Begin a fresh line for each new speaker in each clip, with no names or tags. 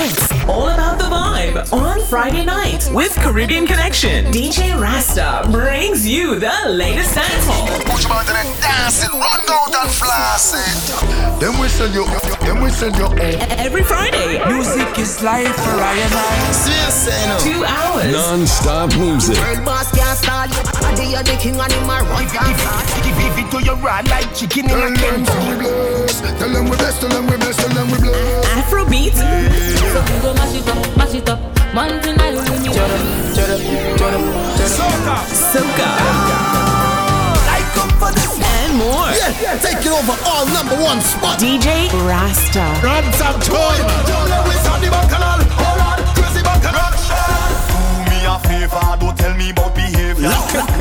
It's all about the vibe on Friday night with Caribbean Connection. DJ Rasta brings you the latest dancehall.
Push about the dancing, run out and flossing. Then we send you, then we send you home.
Every Friday,
Music is life for I and I.
See you saying no.
two hours.
Non-stop music.
World boss can't stall you. Body of the king and him a run fast.
Give it to your rod like chicken in a
Tell them
can.
we bless, tell them we bless, tell them we bless, tell them we bless.
Afrobeat,
So we go mash it up, mash it up. Man tonight we need
soca,
I
more.
Yeah, taking over all number one spot.
DJ Rasta.
Run some toy.
Don't let me sound the bacchanal. Hold on, crazy bacchanal. Do me a favor, don't tell me about behavior.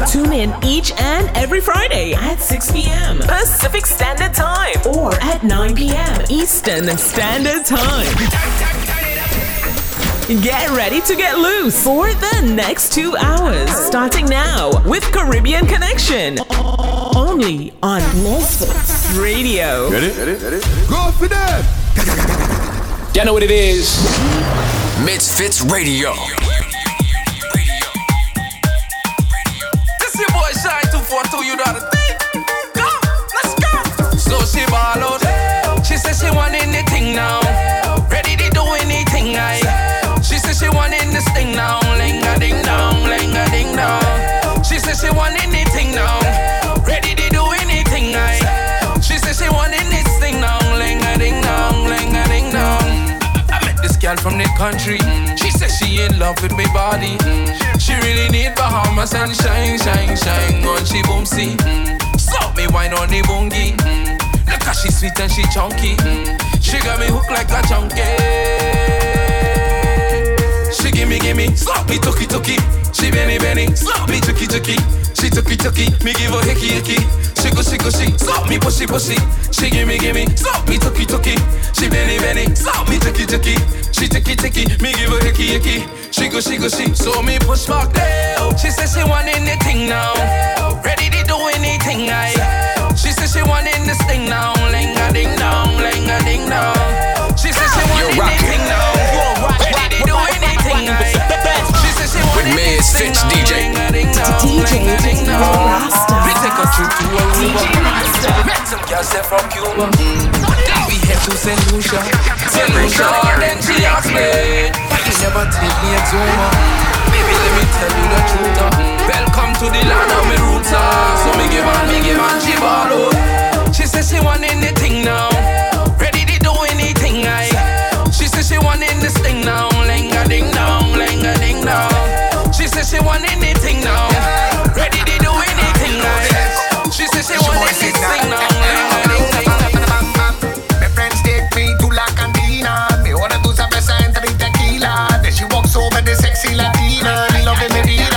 Tune in each and every Friday at 6 p.m. Pacific Standard Time or at 9 p.m. Eastern Standard Time. Get ready to get loose for the next two hours. Starting now with Caribbean Connection. Only on Misfits Radio.
Go for them.
You know what it is.
Misfits Radio.
This your boy Shy 242, you know the thing. Go, let's go. So she ball out. She says she want anything now. Girl from the country. She says she in love with my body. She really need Bahamas and shine, shine, shine on she boom see. So me wine on the bungie. Look how she sweet and she chunky. She got me hooked like a junkie. She gimme, gimme, slap me, tucky. She benny, benny, slap me, chucky, chucky. She tucky, tucky, me give her hickey, hickey. She go, she go, she slap me, pushy, pushy. She gimme, gimme, slap me, tucky, tucky. She benny, benny, slap me, chucky, chucky. She ticky, ticky, me give her hickey, hickey. She go, she go, she so me push back. She says she want anything now, ready to do anything. I. She says she want in this thing now, ling a ding dong, ling a ding dong. She says she want anything now,
DJ.
a dong,
DJ
a dong.
Rasta.
We take her trip to Aruba. Met some girls there from Cuba. We head to St. Lucia. St. Lucia, then she asked me, why you never take me a Zuma? Baby, let me tell you the truth. Welcome to the land of uh. So me give on, me give on, she ball. She says she want anything now. Ready to do anything, I. She says she want in this thing now. Ling a ding dong, ling a ding dong. She says she want anything now. Ready to do anything, I. She says she want in this thing now. Ling a ding dong.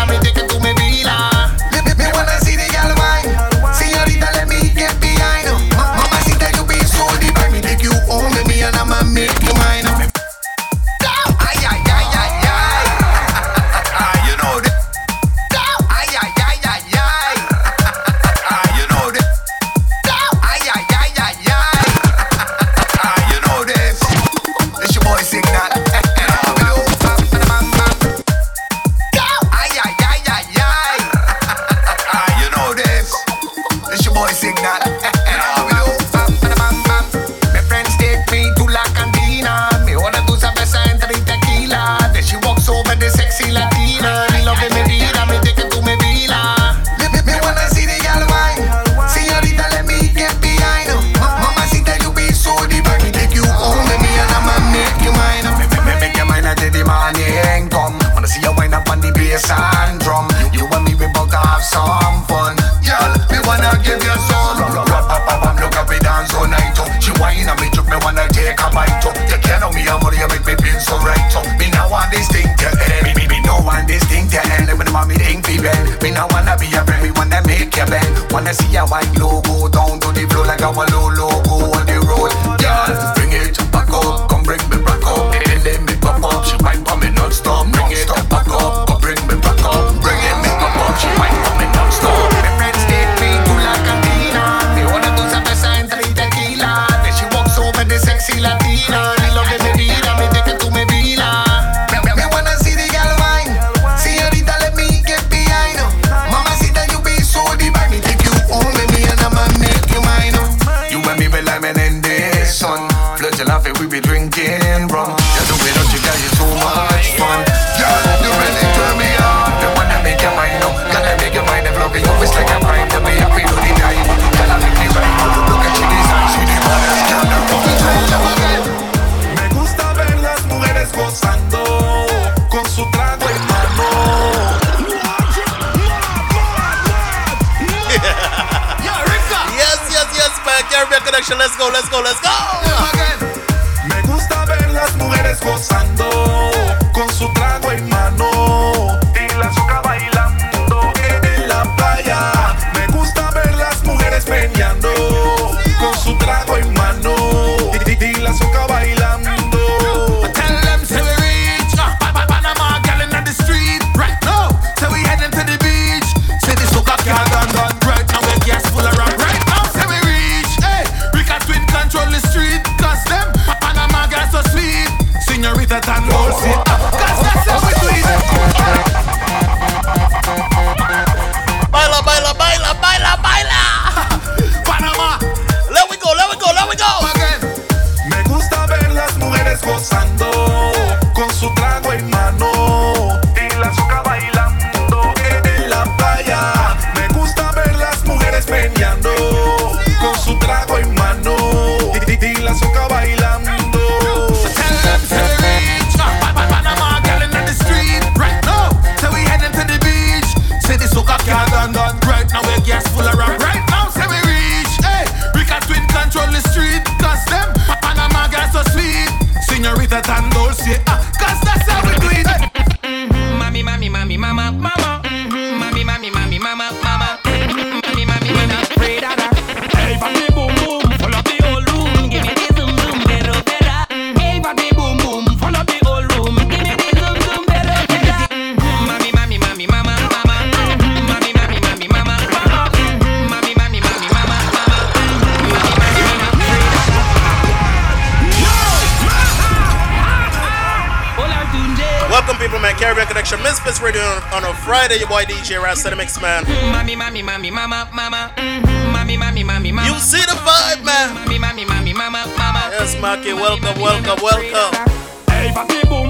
Welcome people, man. Caribbean Connection, Misfits Radio on, on a Friday. Your boy DJ Raz, the mix, man.
Mommy, mommy, mommy, mama, mama. Mm-hmm. Mommy, mommy, mommy, mama.
You see the vibe, man.
Mommy, mommy, mommy, mama, mama.
Yes, Maki, welcome, welcome, welcome.
Hey, Baki, boom.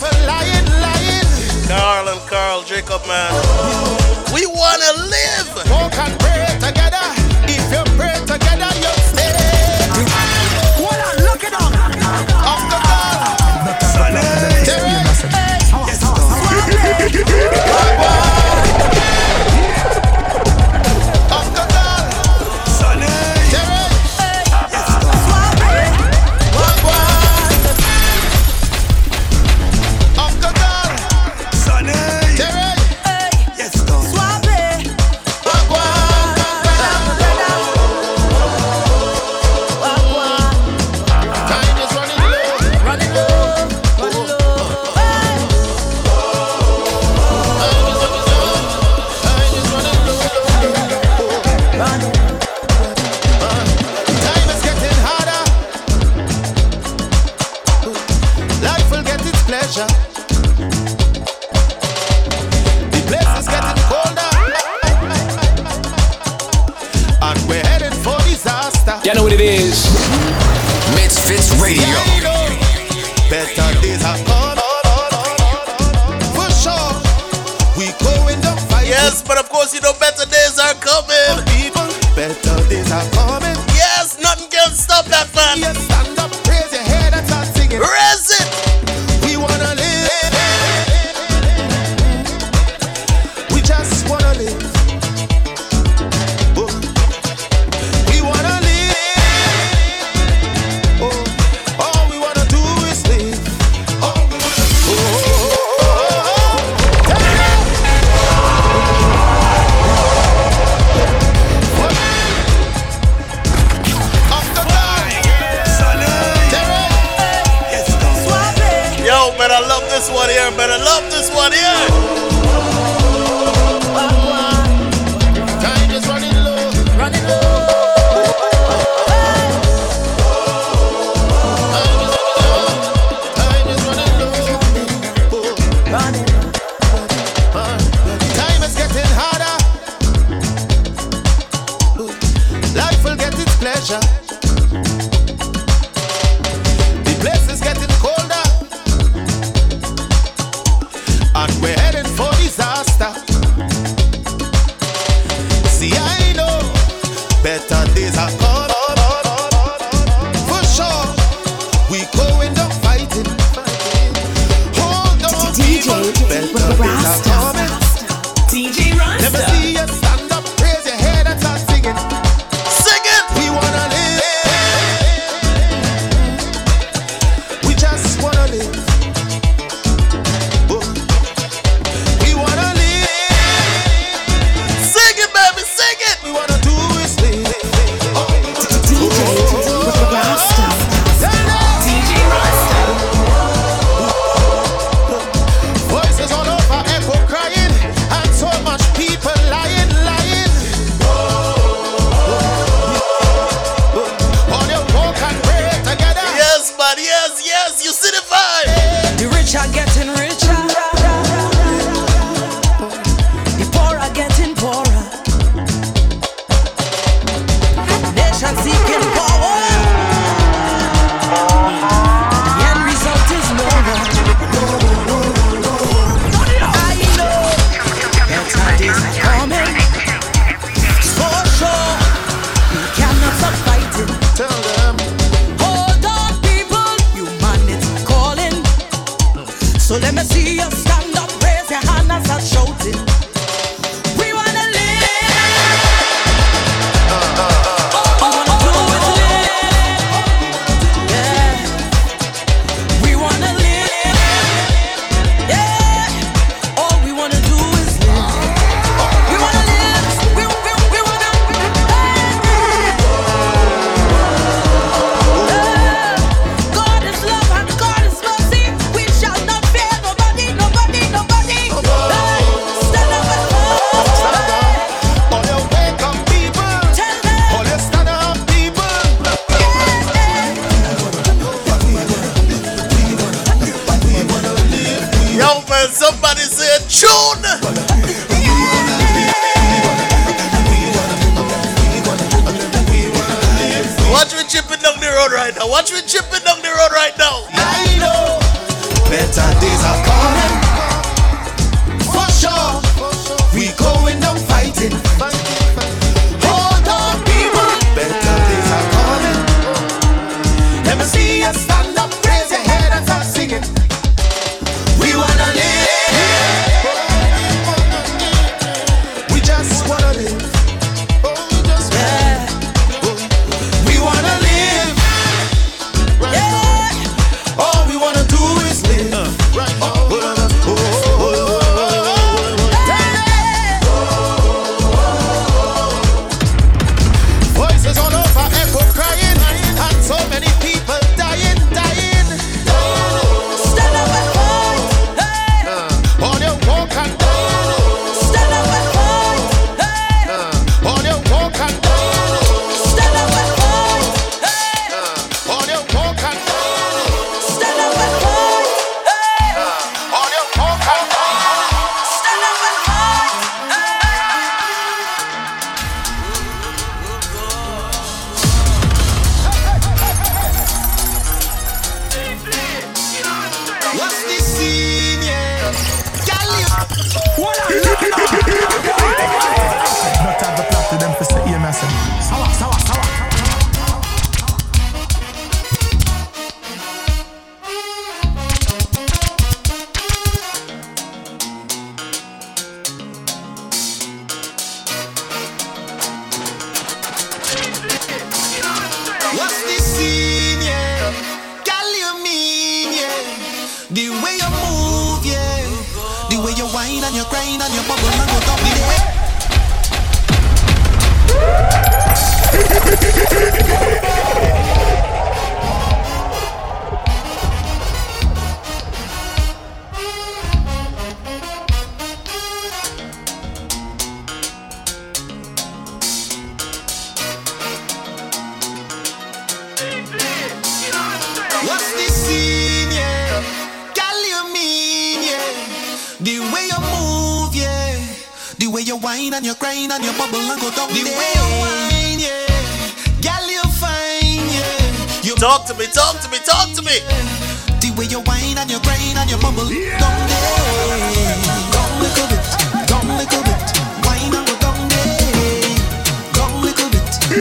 That's
lying, lying.
Carl and Carl Jacob, man. We wanna live.
Walk and pray together. If you pray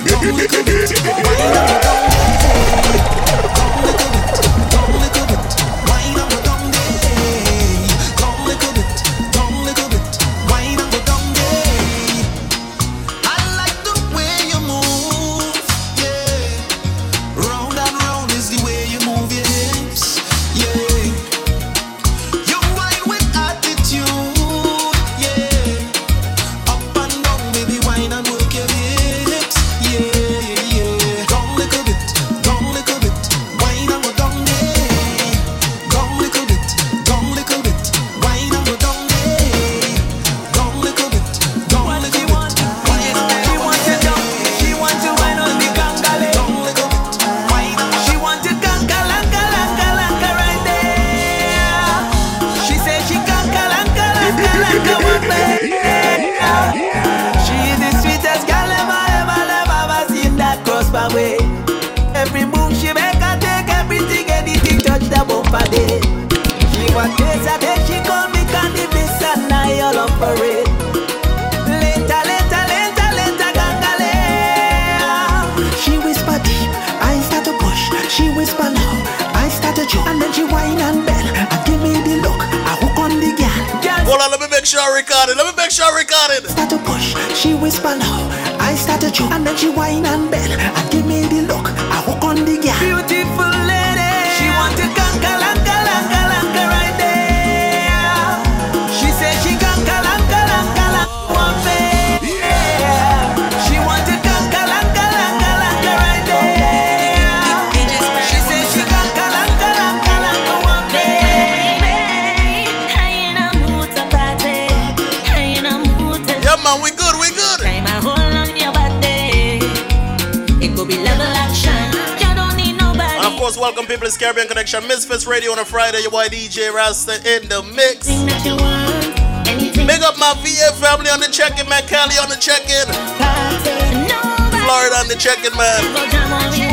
bit, down little bit. Whine
selection. Misfits Radio on a Friday. Your boy DJ Rasta in the mix. Big up my VA family on the check-in, Matt Cali on the check-in. Florida on the check-in, man.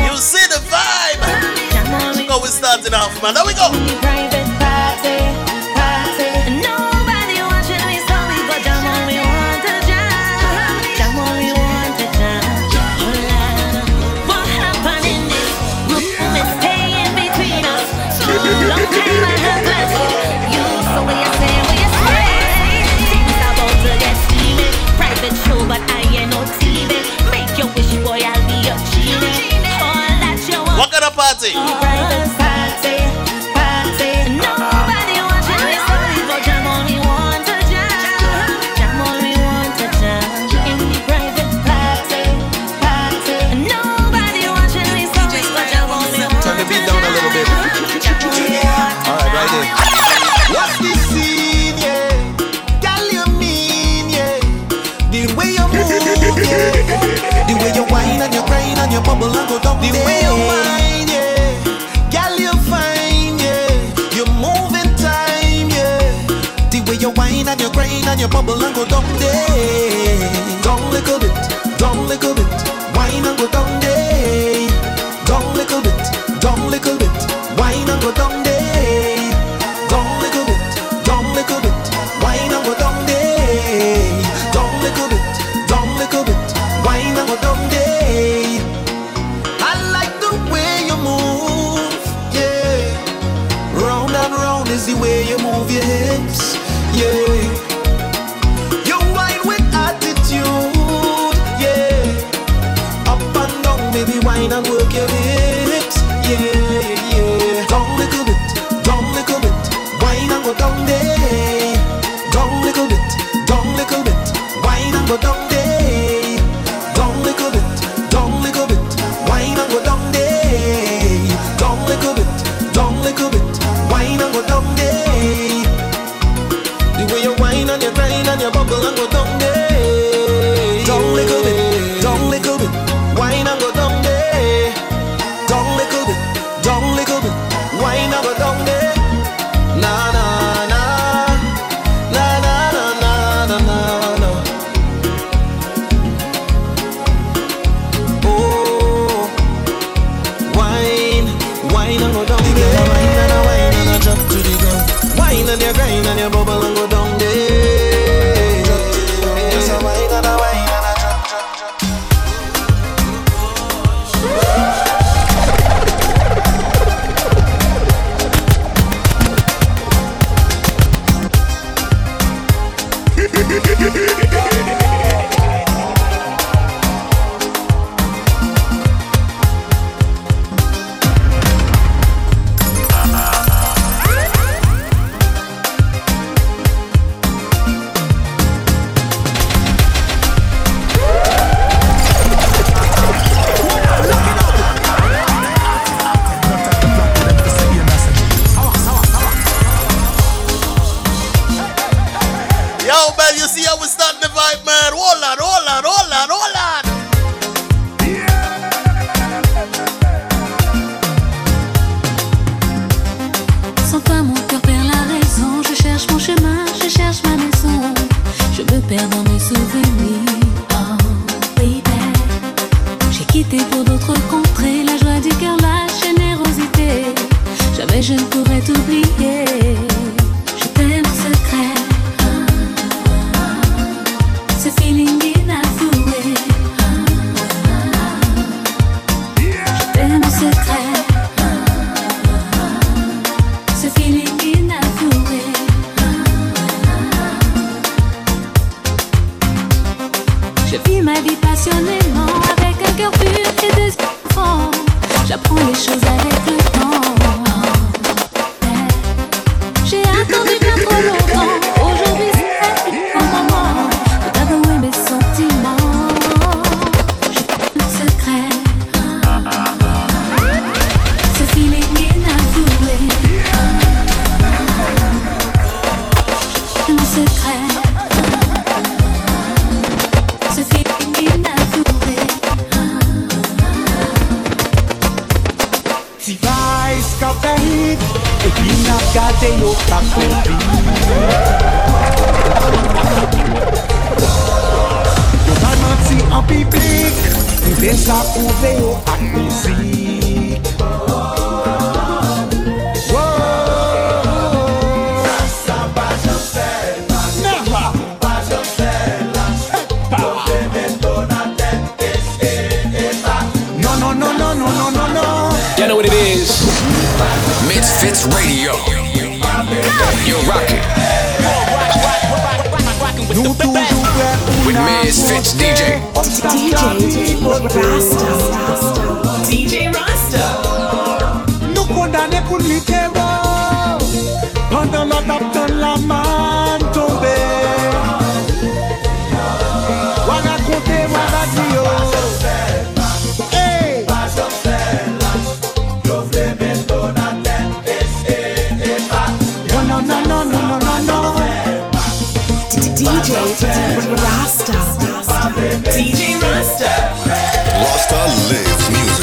You see the vibe. Go, we're starting off, man. There we go.
Fits Radio. You're rocking. With Misfits DJ.
DJ Rasta. DJ Rasta.
Nuko ndane kulitero. Panda la
tapta la
maa.
Rasta lives music.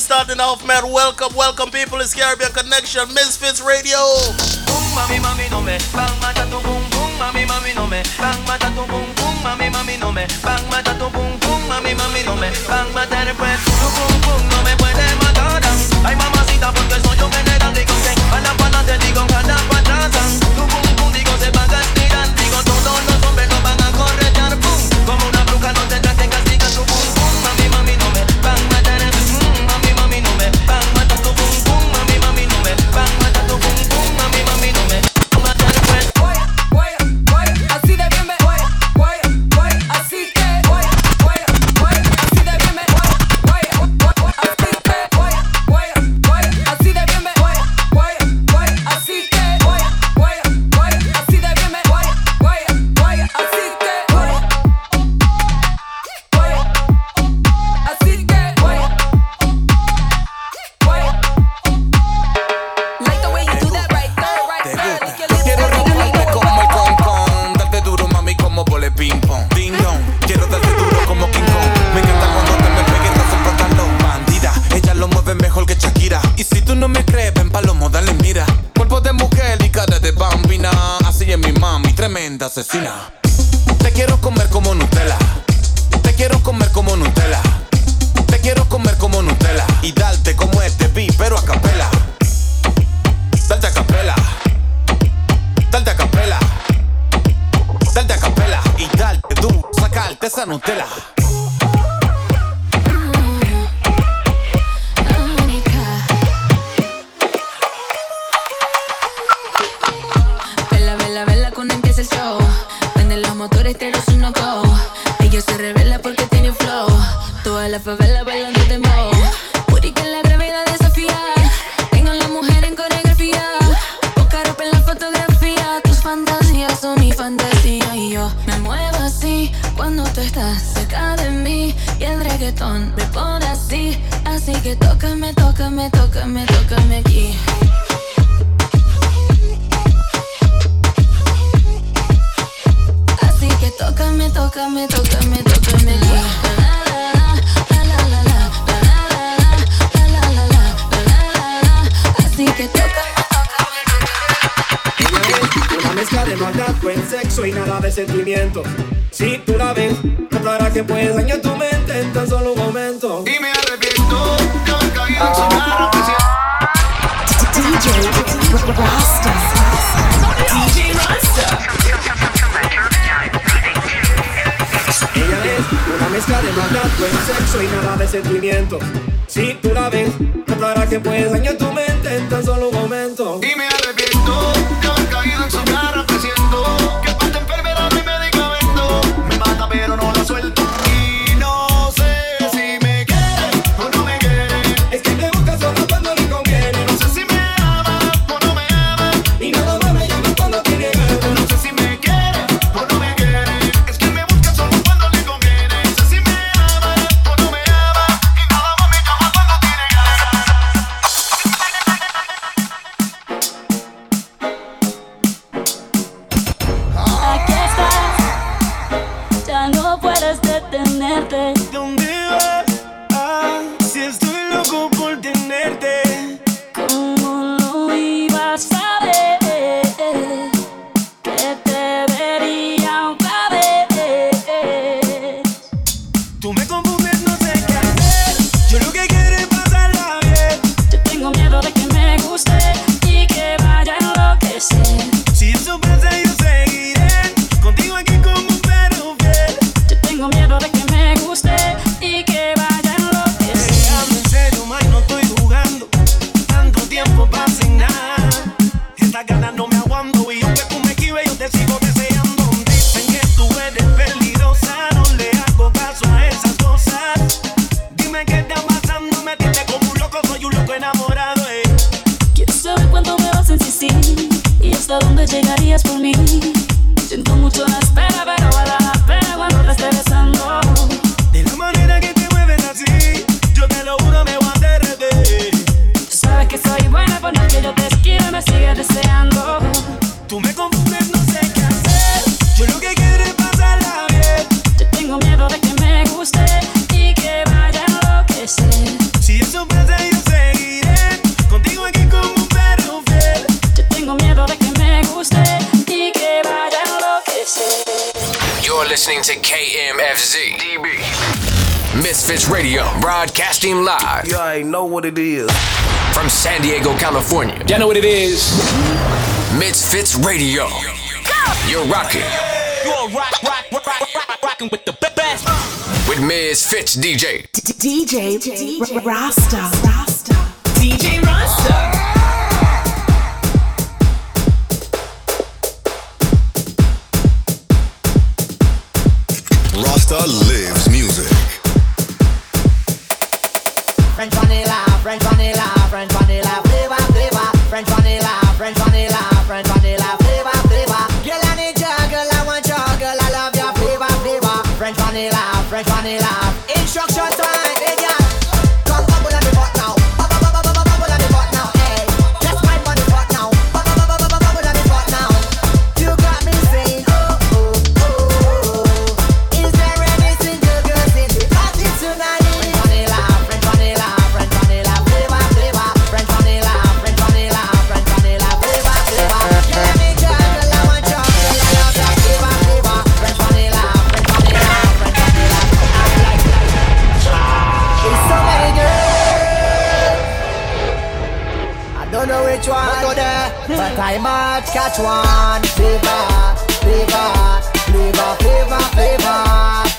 we starting off, man. Welcome, welcome, people. It's Caribbean Connection, Misfits Radio.
Ay, mamacita, porque
soy yo
que te de
consejo. Misfits Radio, broadcasting live.
Yeah, I know what it is.
From San Diego, California.
Y'all know what it is.
Misfits Radio. Go! You're rocking.
You're rock, rock, rock, rock, rock, rocking with the best.
With Misfits DJ.
DJ, DJ Rasta.
Rasta.
DJ Rasta. Rasta live. one flavor, flavor, flavor, flavor, flavor,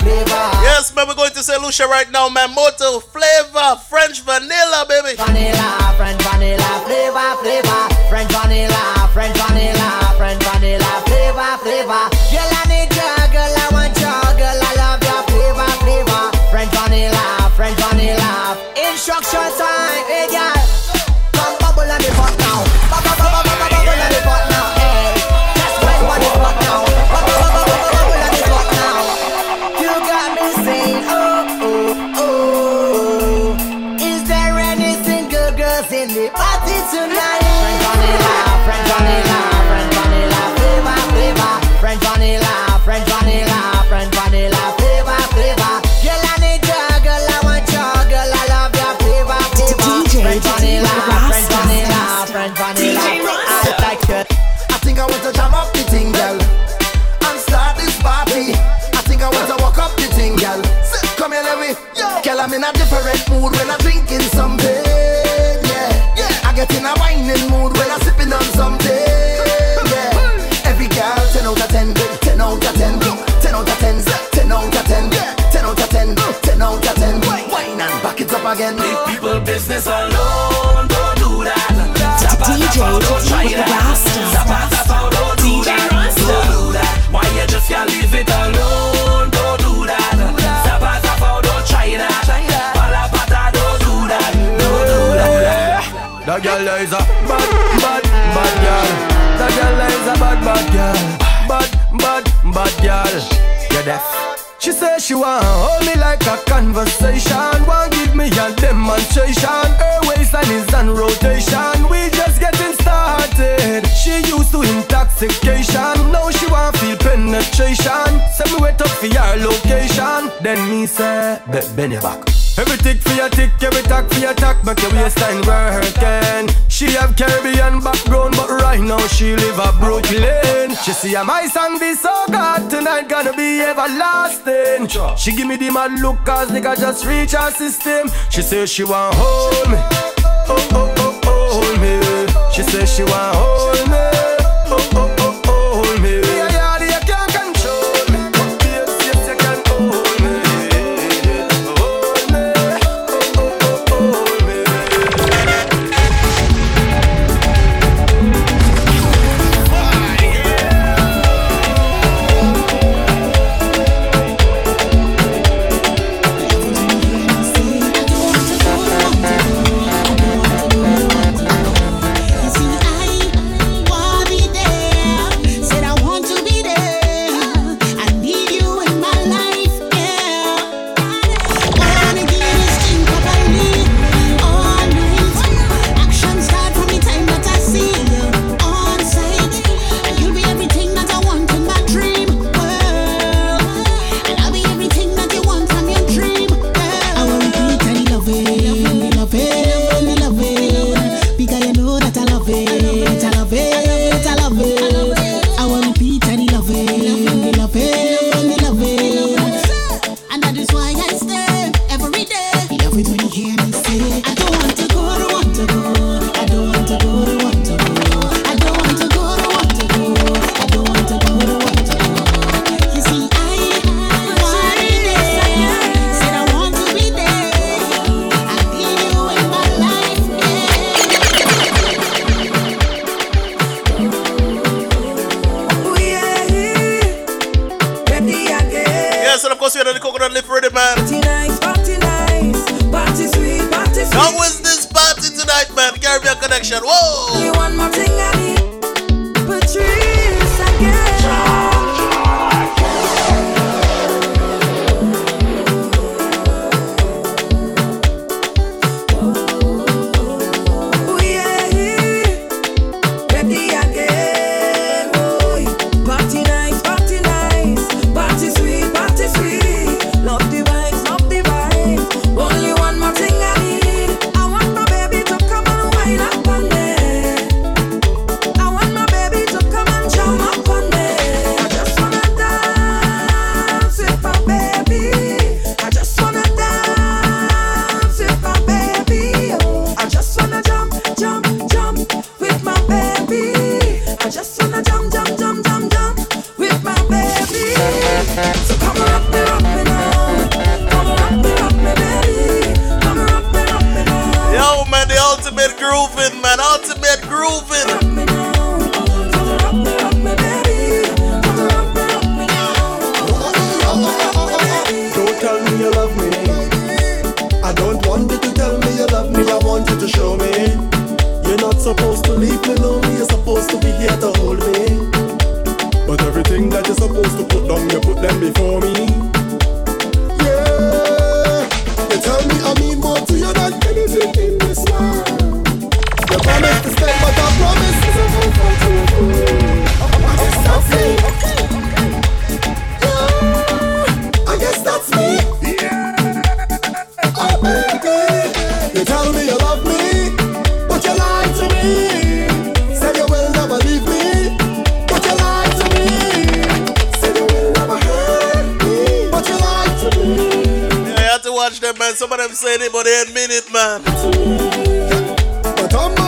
flavor.
Yes, man, we're going to say Lucia right now, man. Moto flavor, French vanilla, baby.
Vanilla, French vanilla, flavor, flavor. French vanilla, French vanilla, French vanilla, flavor, flavor. Girl, I need your girl, I want your girl, I love your flavor, flavor. French vanilla, French vanilla. Instruction time.
she want Hold me like a conversation. Want give me a demonstration. Her waistline is on rotation. We just getting started. She used to intoxication. Now she want feel penetration. Send me wet up for your location. Then me say, bet bend your back. Every tick for your tick, every tack for your tack, make your waistline working. She have Caribbean background, but right now she live a Brooklyn. She see my song be so God tonight gonna be everlasting. She give me the mad look cause nigga just reach her system. She say she want hold me, oh oh oh hold me. She say she want hold me.
nobody I'm it,
but they admit it, man.
But
I'm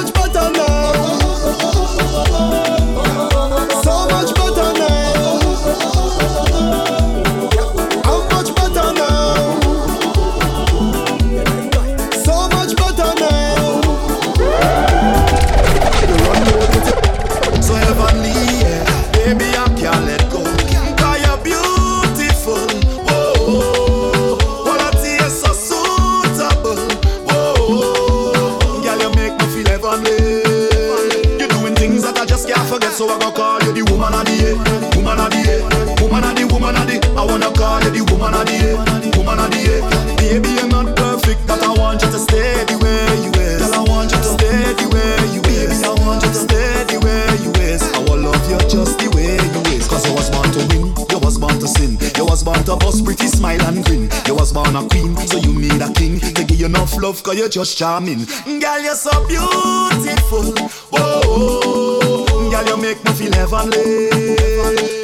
love cause you're just charming. Girl, you're so beautiful. oh. girl, you make me feel heavenly.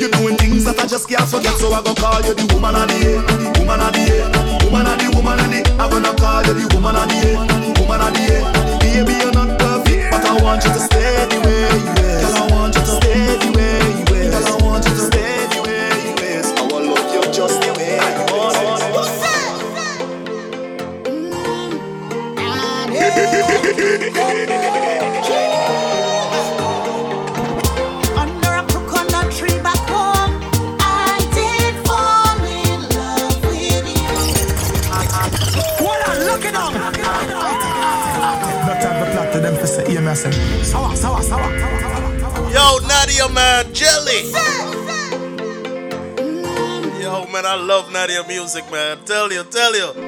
You're doing things that I just can't forget, so I gonna call you the woman of the year, woman of the year, woman of the woman of the. I'm gonna call you the woman of the year, woman of the year. Baby, you're not perfect, but I want you to.
Yo, Nadia, man, Jelly. Yo, man, I love Nadia music, man. Tell you, tell you.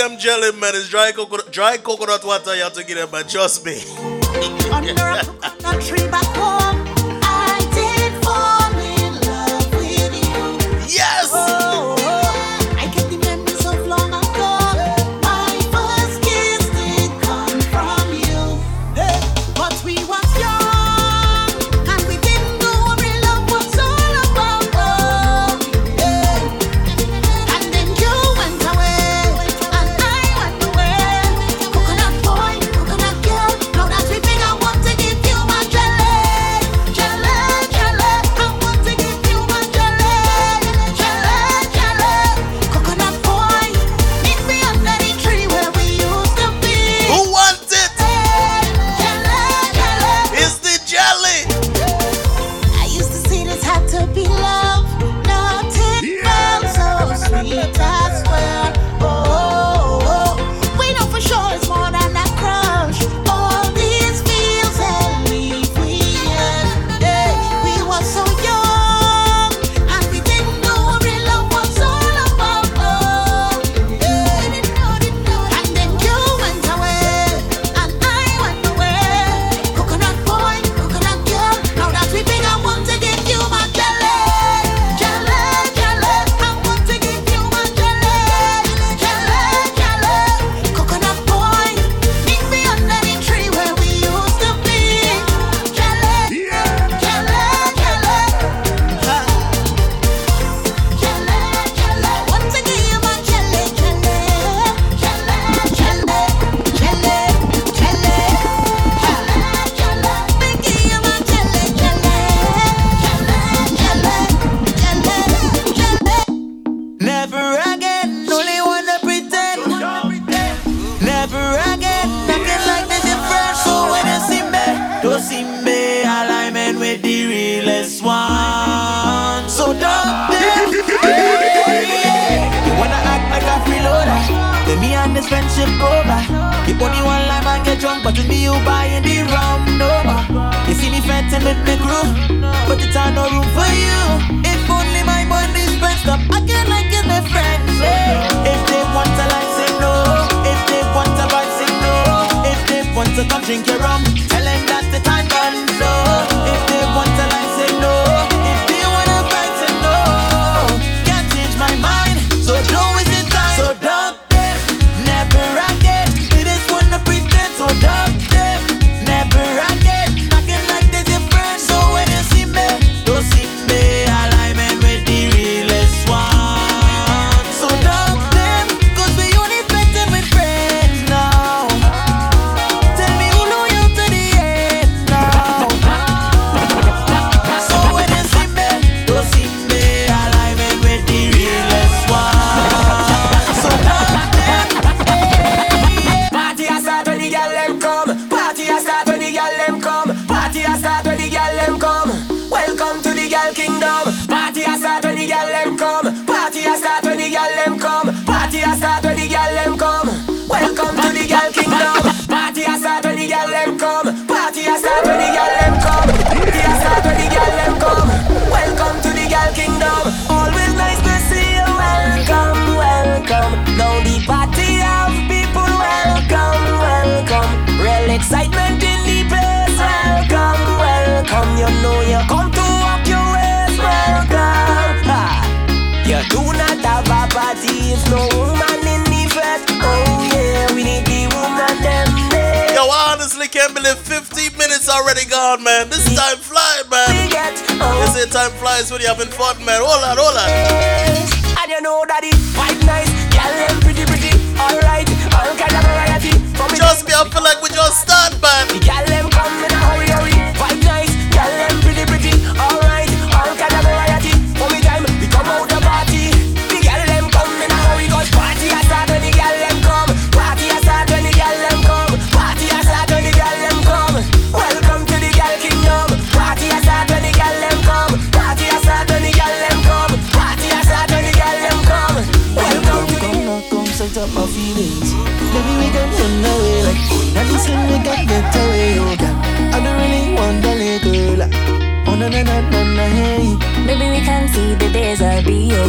them
jelly, man. It's dry coconut, dry coconut water you have to
get
it,
but
Trust me.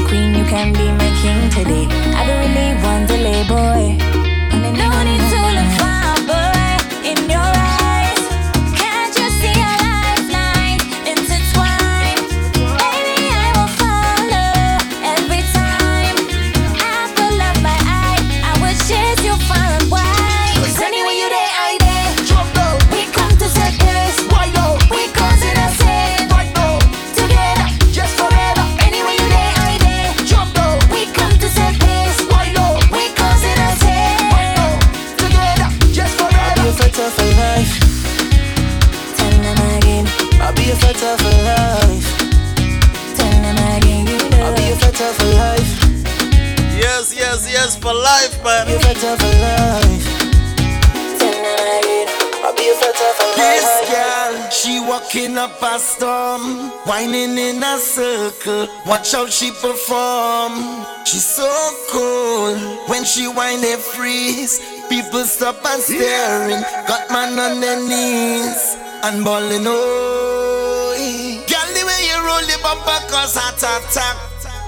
queen you can be my king today.
Watch how she perform. She's so cool. When she whine, they freeze. People stop and staring. Got man on their knees and balling. Oh, girl, the way you roll the bumper cause hot attack,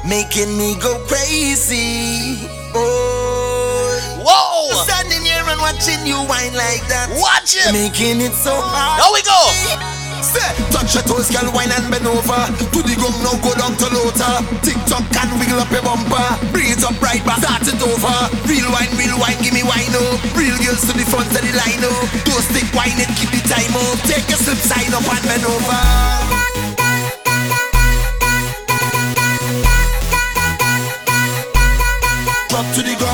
making me go crazy. Oh,
whoa!
Standing here and watching you whine like that.
Watch it,
making it so hard.
There we go.
Say, touch your toes, girl, wine and bend over. To the gum. No go down to loater. Tick tock and wiggle up your bumper. Breathe up right back, start it over. Real wine, real wine, give me wine oh. Real girls to the front of the line oh. Toast stick wine and keep the time oh. Take a slip, sign up and bend over. to the ground.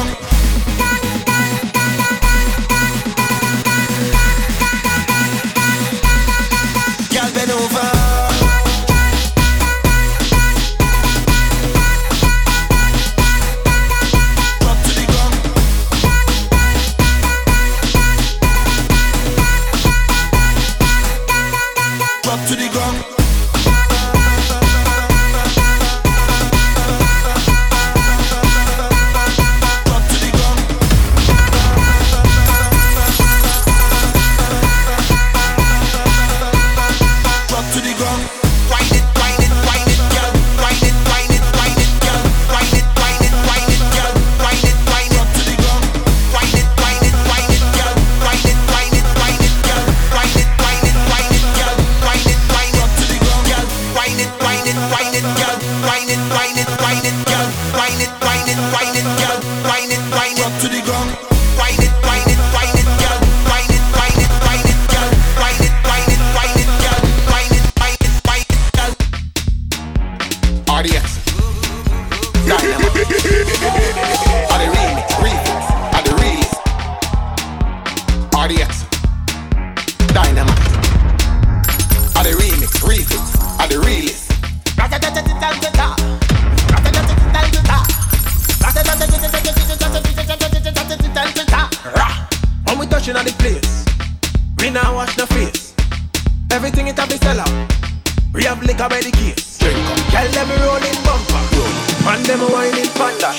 them whining panda.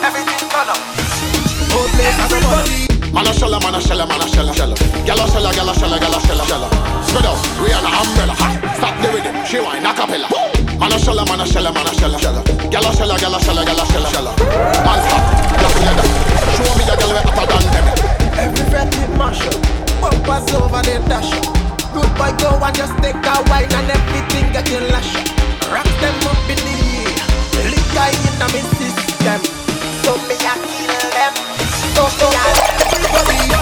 Everything turn up. Whole a
party. Mana shella, mana shella, mana shella, shella. Gala shella, gala shella, gala shella, shella. Spread out, Rihanna umbrella. Stop the rhythm, she wine a cappella. Mana shella, mana shella, mana shella, shella. Gala shella, gala shella, gala shella, shella. Man stop, just hear that. Show me the girl where hotter than them.
Every breath it mash up, bumpers over the dash up. Good boy go and just take a wine and everything getting lash up. Rock them up in the guy in my system. So me I kill them. So me
I.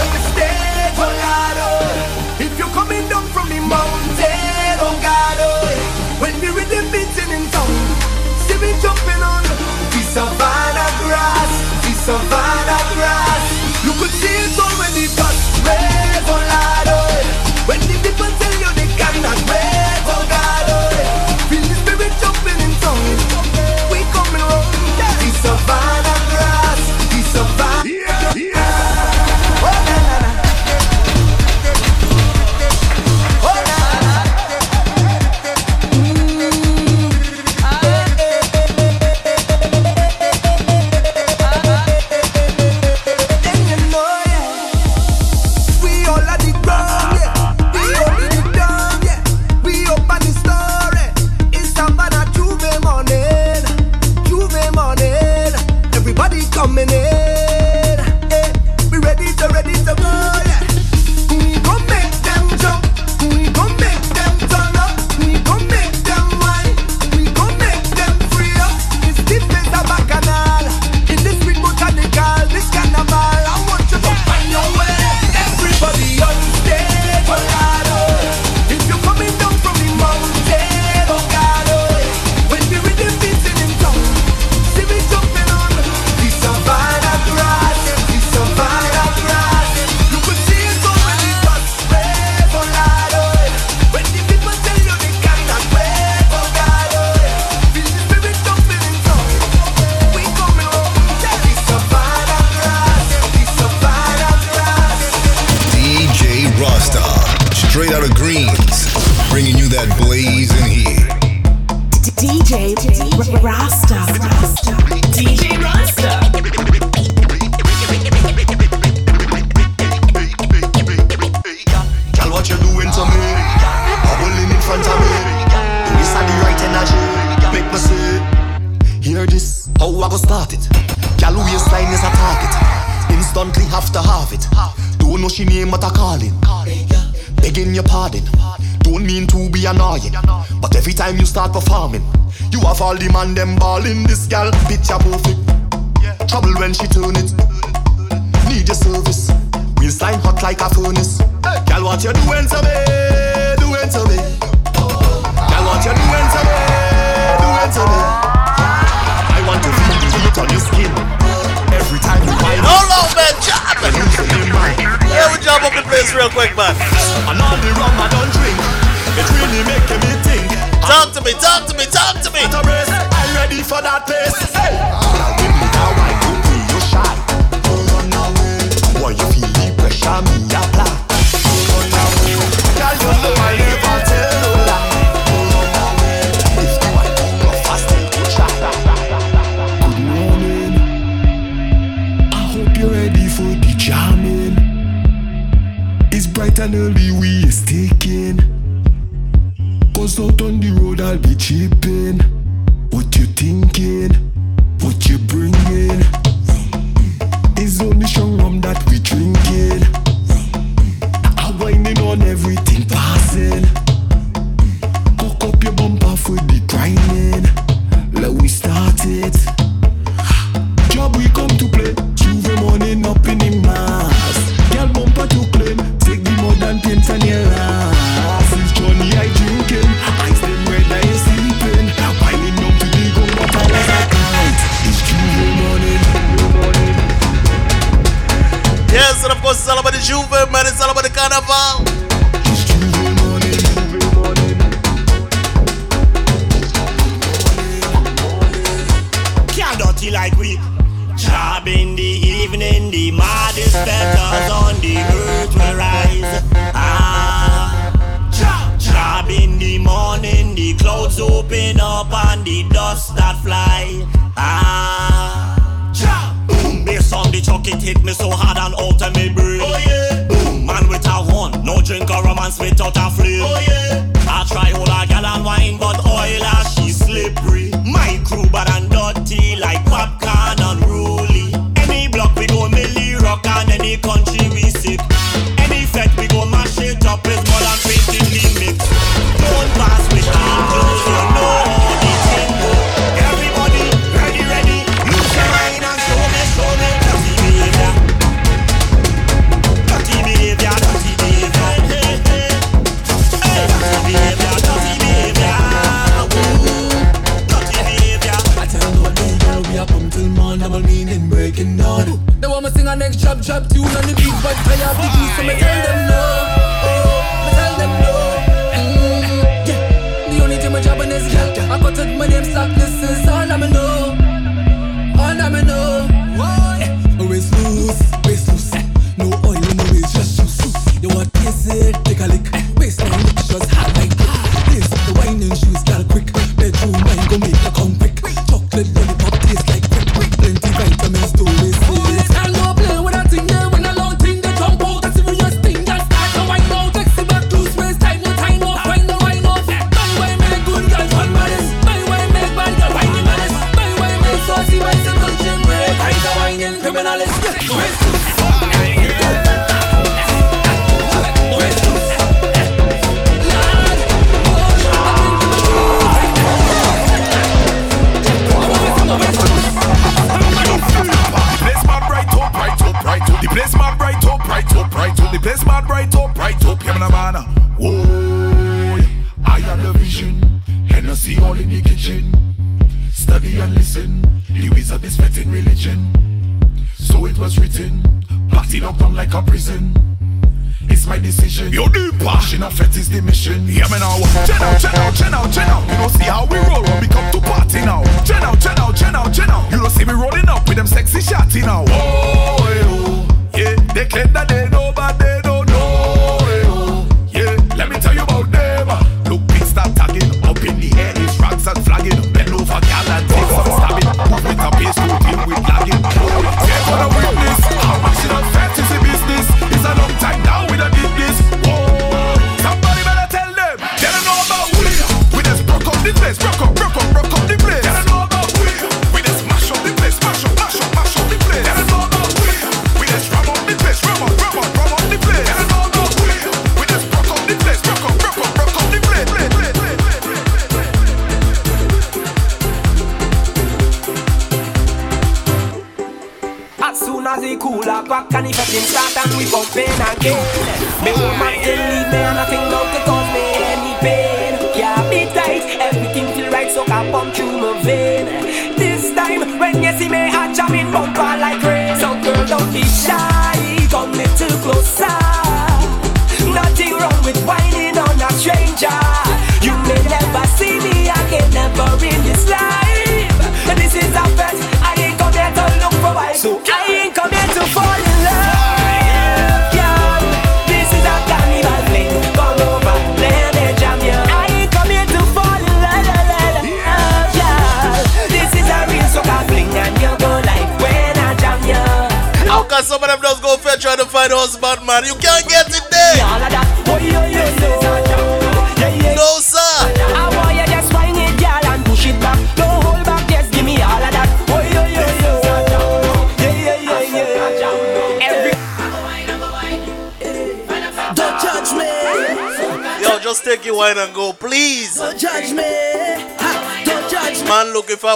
keep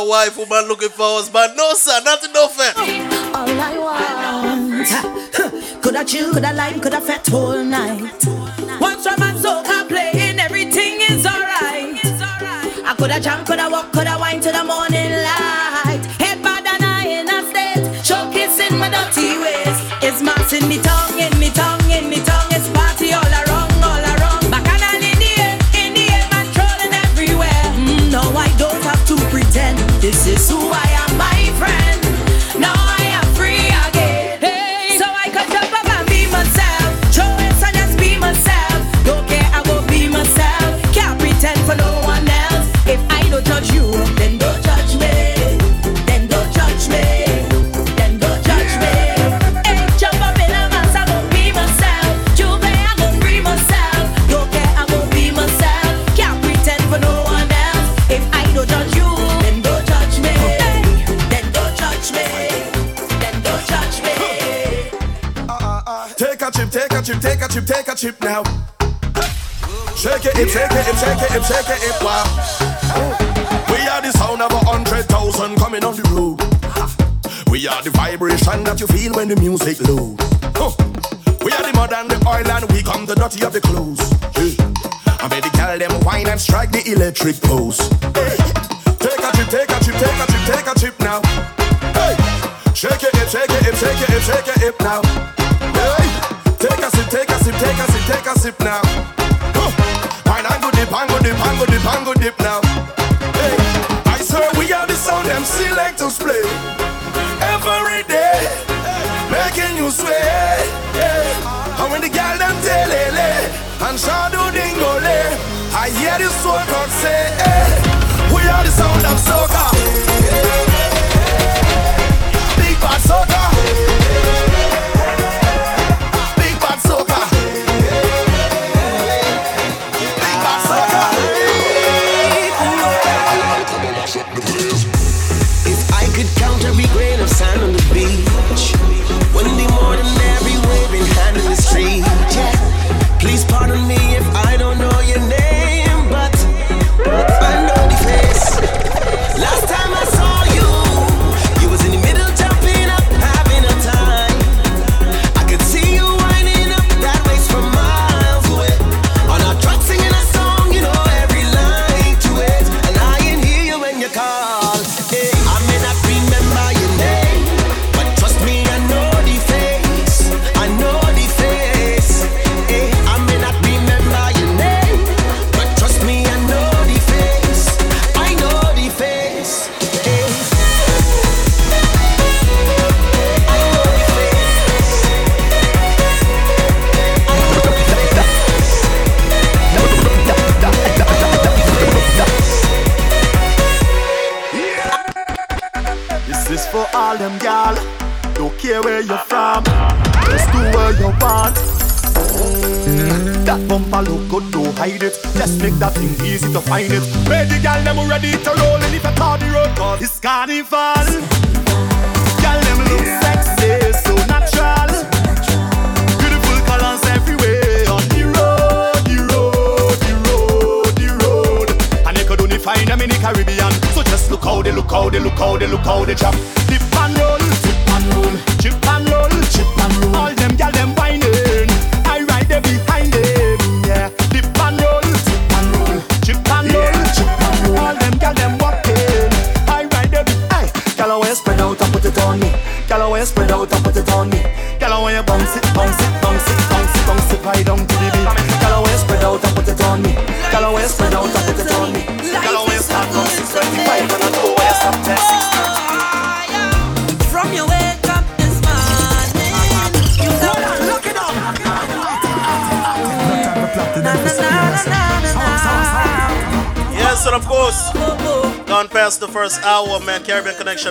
for wife, woman looking for husband. No, sir, nothing no fair.
All I want. could I chill, could I
lie big load. Huh. We are the mud and the oil and we come the dirty of the clothes. Yeah. I bet the girl them wine and strike the electric
pole.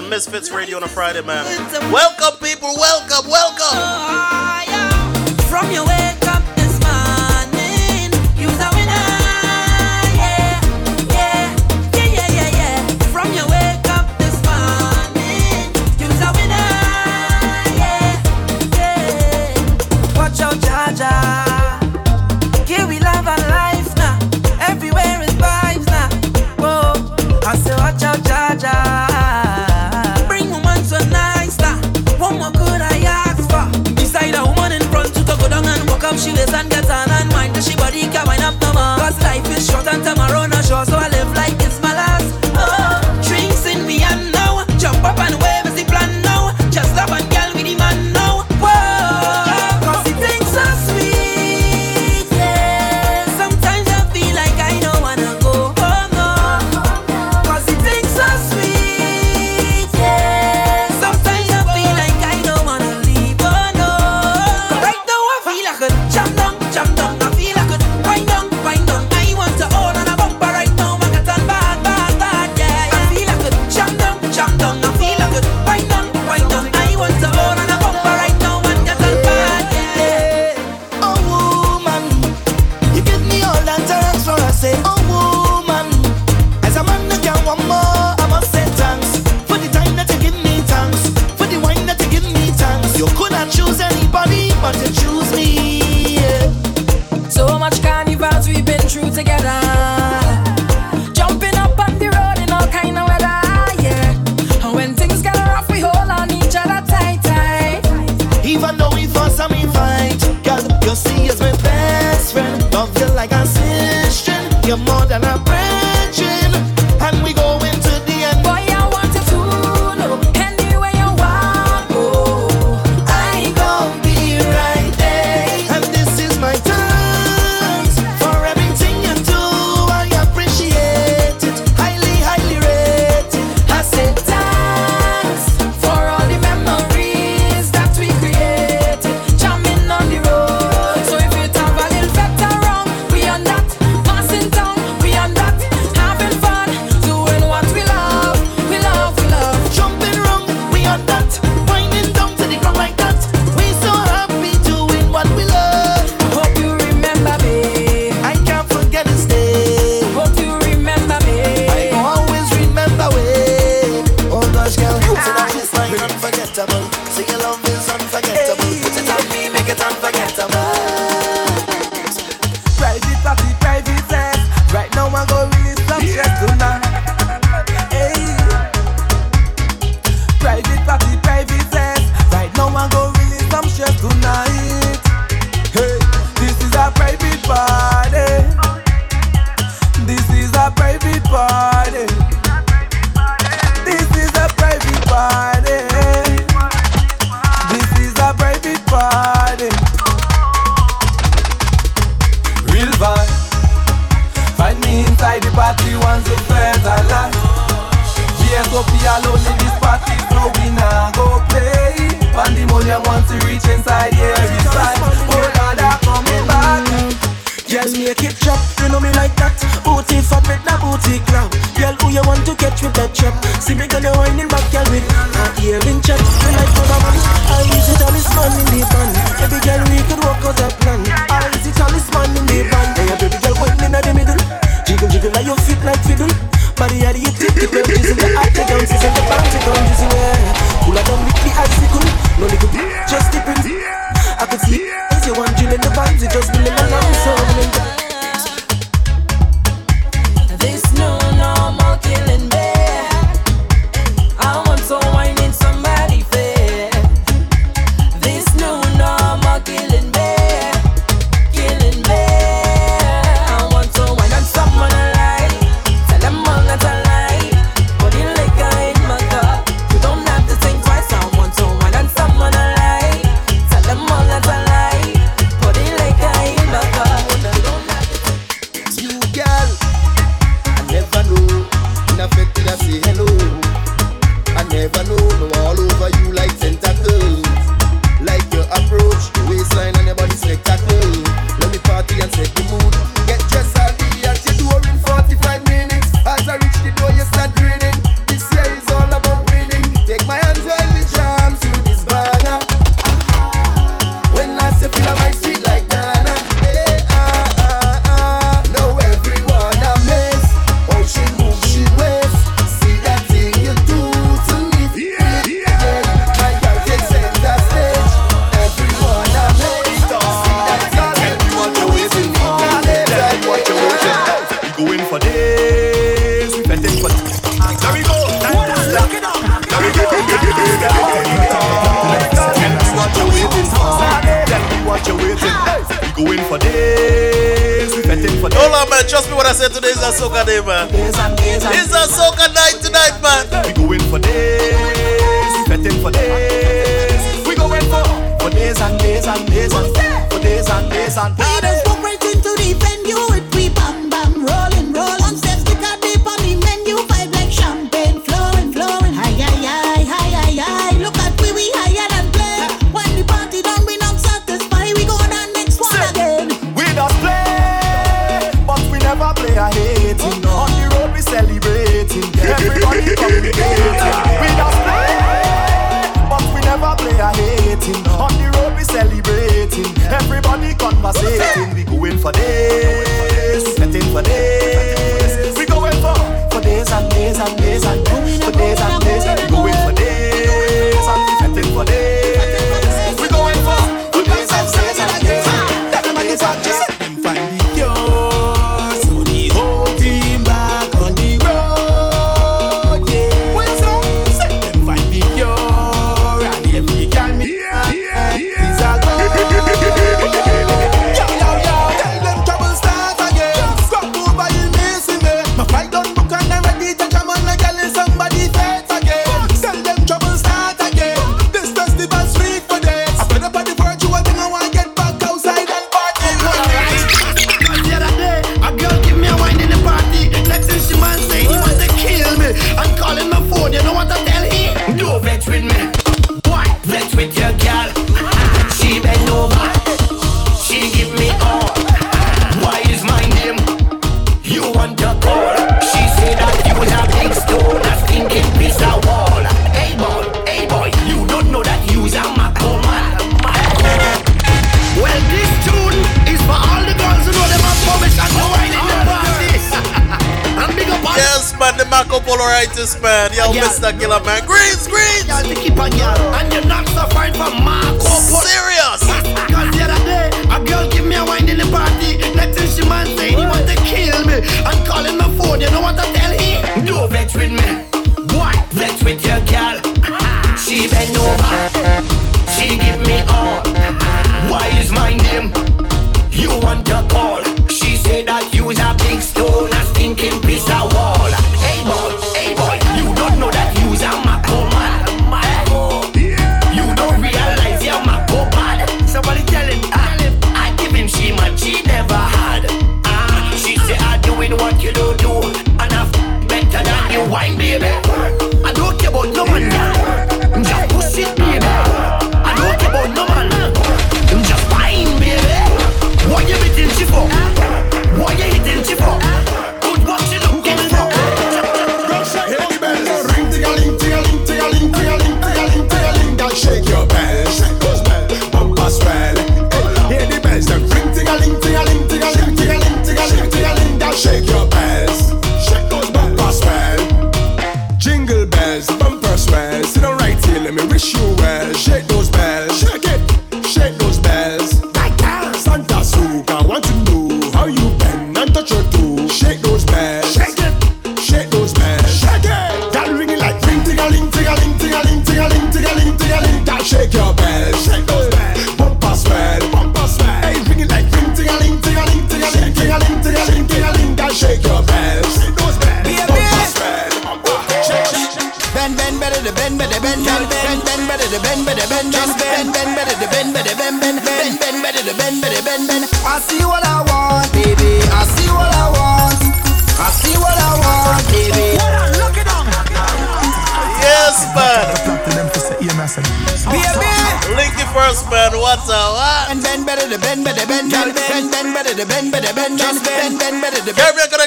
Misfits Radio on a Friday, man.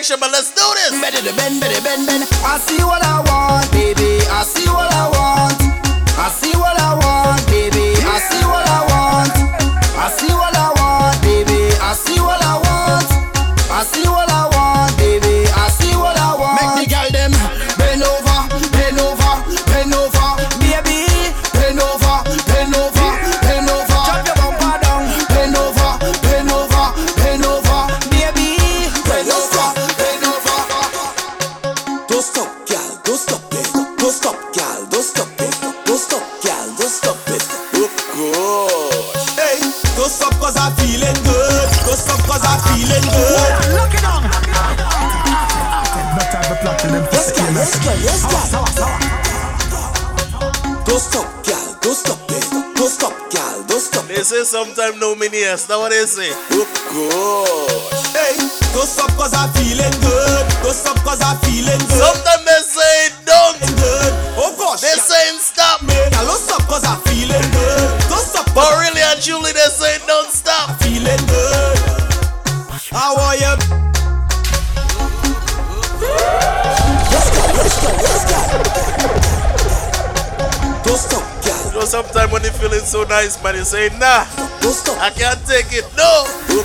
direction, but
let's do this.
Better bend, better bend, bend. I see what I
sometime no many yes. That what they say?
Oh God.
Hey, don't stop cause I'm feeling good. Don't stop cause I'm feeling good.
Sometimes they say don't.
Good. Oh gosh.
They saying stop.
Man, I don't stop cause I'm feeling good. Don't stop.
But really and truly they say don't stop.
I'm feeling good. How are you? Let's go, let's go, let's go.
Don't stop, girl.
You know, sometimes when you're feeling so nice, man, you say, nah. I can't take it. No.
go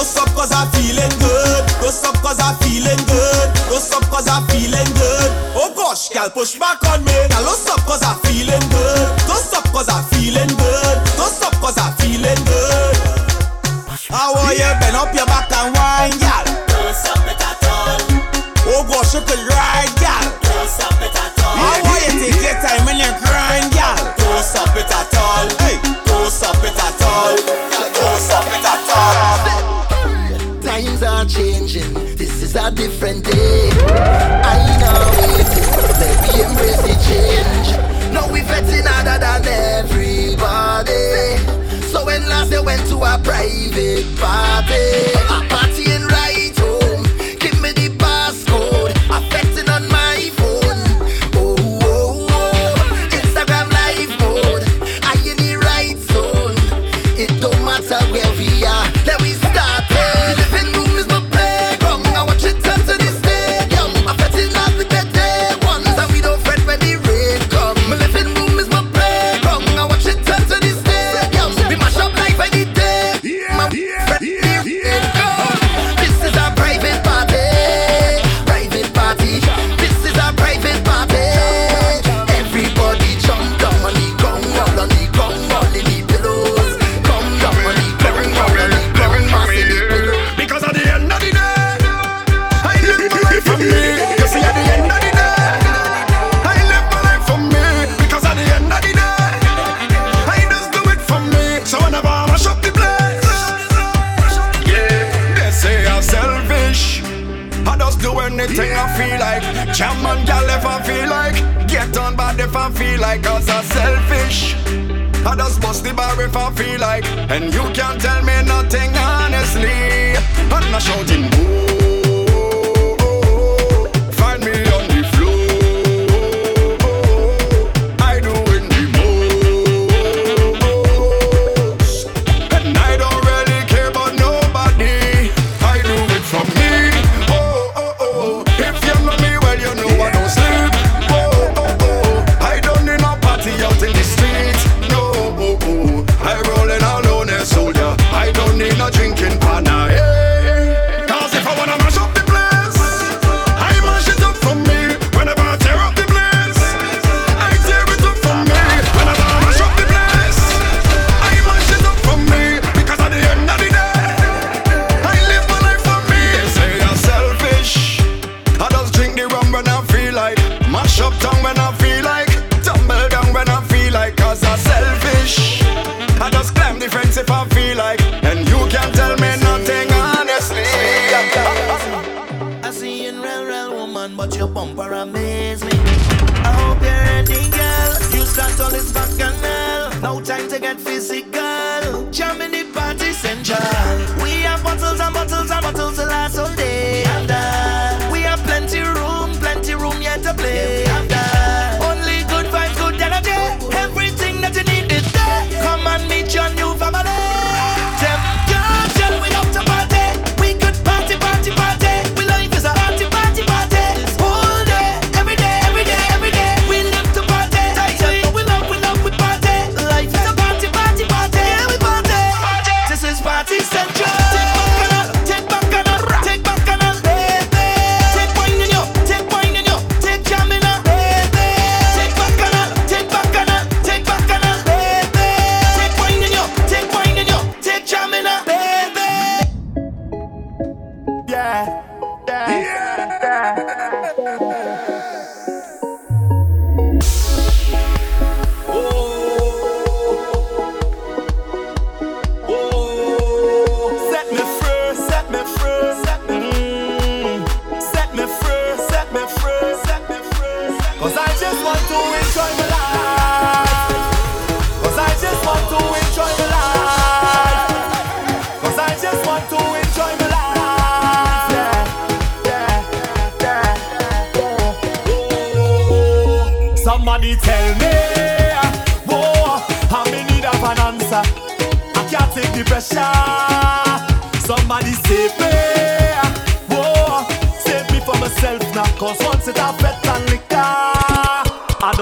God. up cause I'm feeling good. Go up cause I'm feeling good. Go up cause I'm feeling good. Oh gosh, girl, push back on me. Girl, toast up cause I'm feeling good. Go up cause I'm
different day. I know it. Let me embrace the change. No, we're vetting harder than everybody.
So when
last they went to a private party.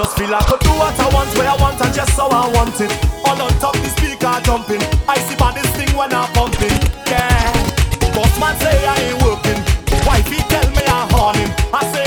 just feel I could do what I want, where I want, and just how I want it. All on top the speaker jumping. I see by this thing when I'm pumping. Yeah. Boss man say I ain't working. Wifey tell me I'm horny. I say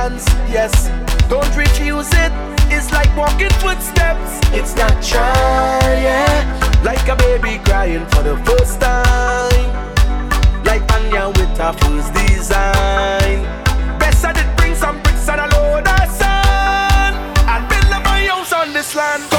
chance, yes. Don't refuse it, it's like walking footsteps. It's not trying, like a baby crying for the first time. Like Anya with her fool's design. Best I did bring some bricks and a load of sand. And build up my house on this land.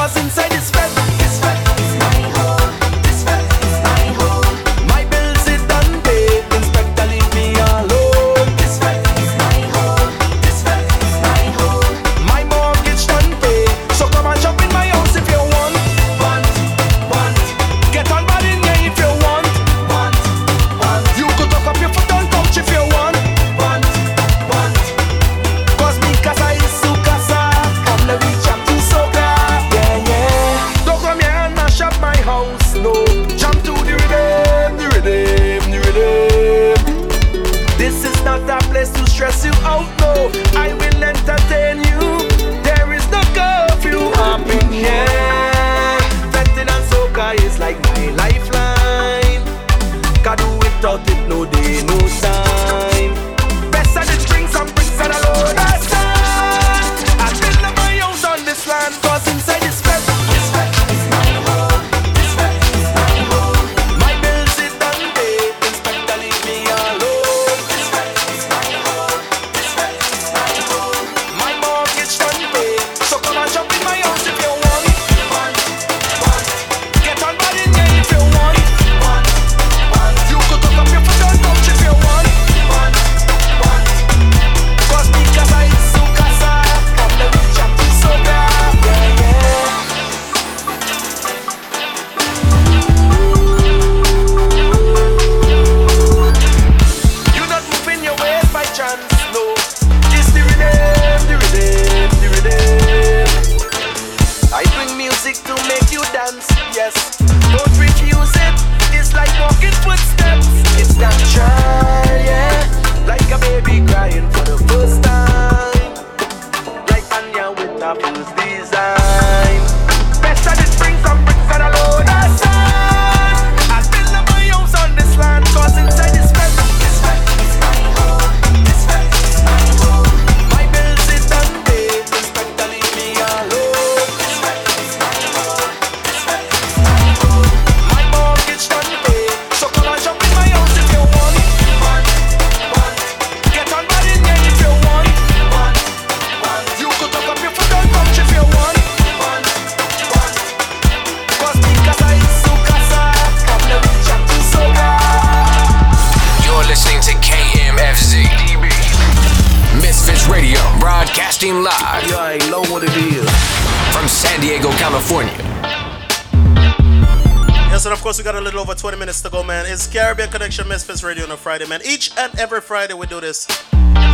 Friday we do this.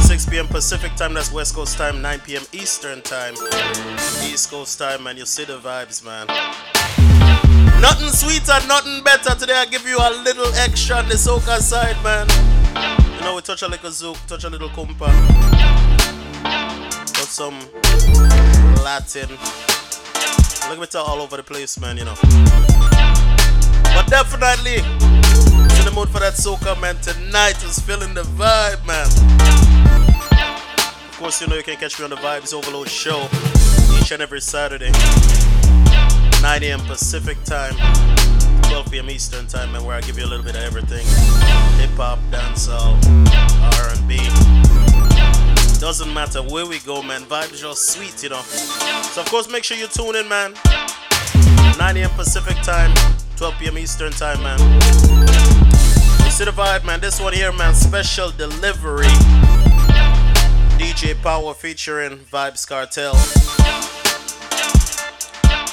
6 p.m. Pacific time, that's West Coast time, 9 p.m. Eastern time, East Coast time, man. You see the vibes, man. Nothing sweeter, nothing better. Today I give you a little extra on the soca side, man. You know, we touch a little zouk, touch a little kompa, got some Latin. Look at it all over the place, man, you know. But definitely, in the mood for that soca, man. Tonight is feeling the vibe, man. Of course, you know you can catch me on the Vibes Overload show each and every Saturday, 9 a.m. Pacific time, 12 p.m. Eastern time, and where I give you a little bit of everything: hip hop, dancehall, R&B. Doesn't matter where we go, man. Vibes just sweet, you know. So of course, make sure you tune in, man. 9 a.m. Pacific time, 12 p.m. Eastern time, man. You see the vibe, man. This one here, man. Special delivery. DJ Power featuring Vybz Kartel.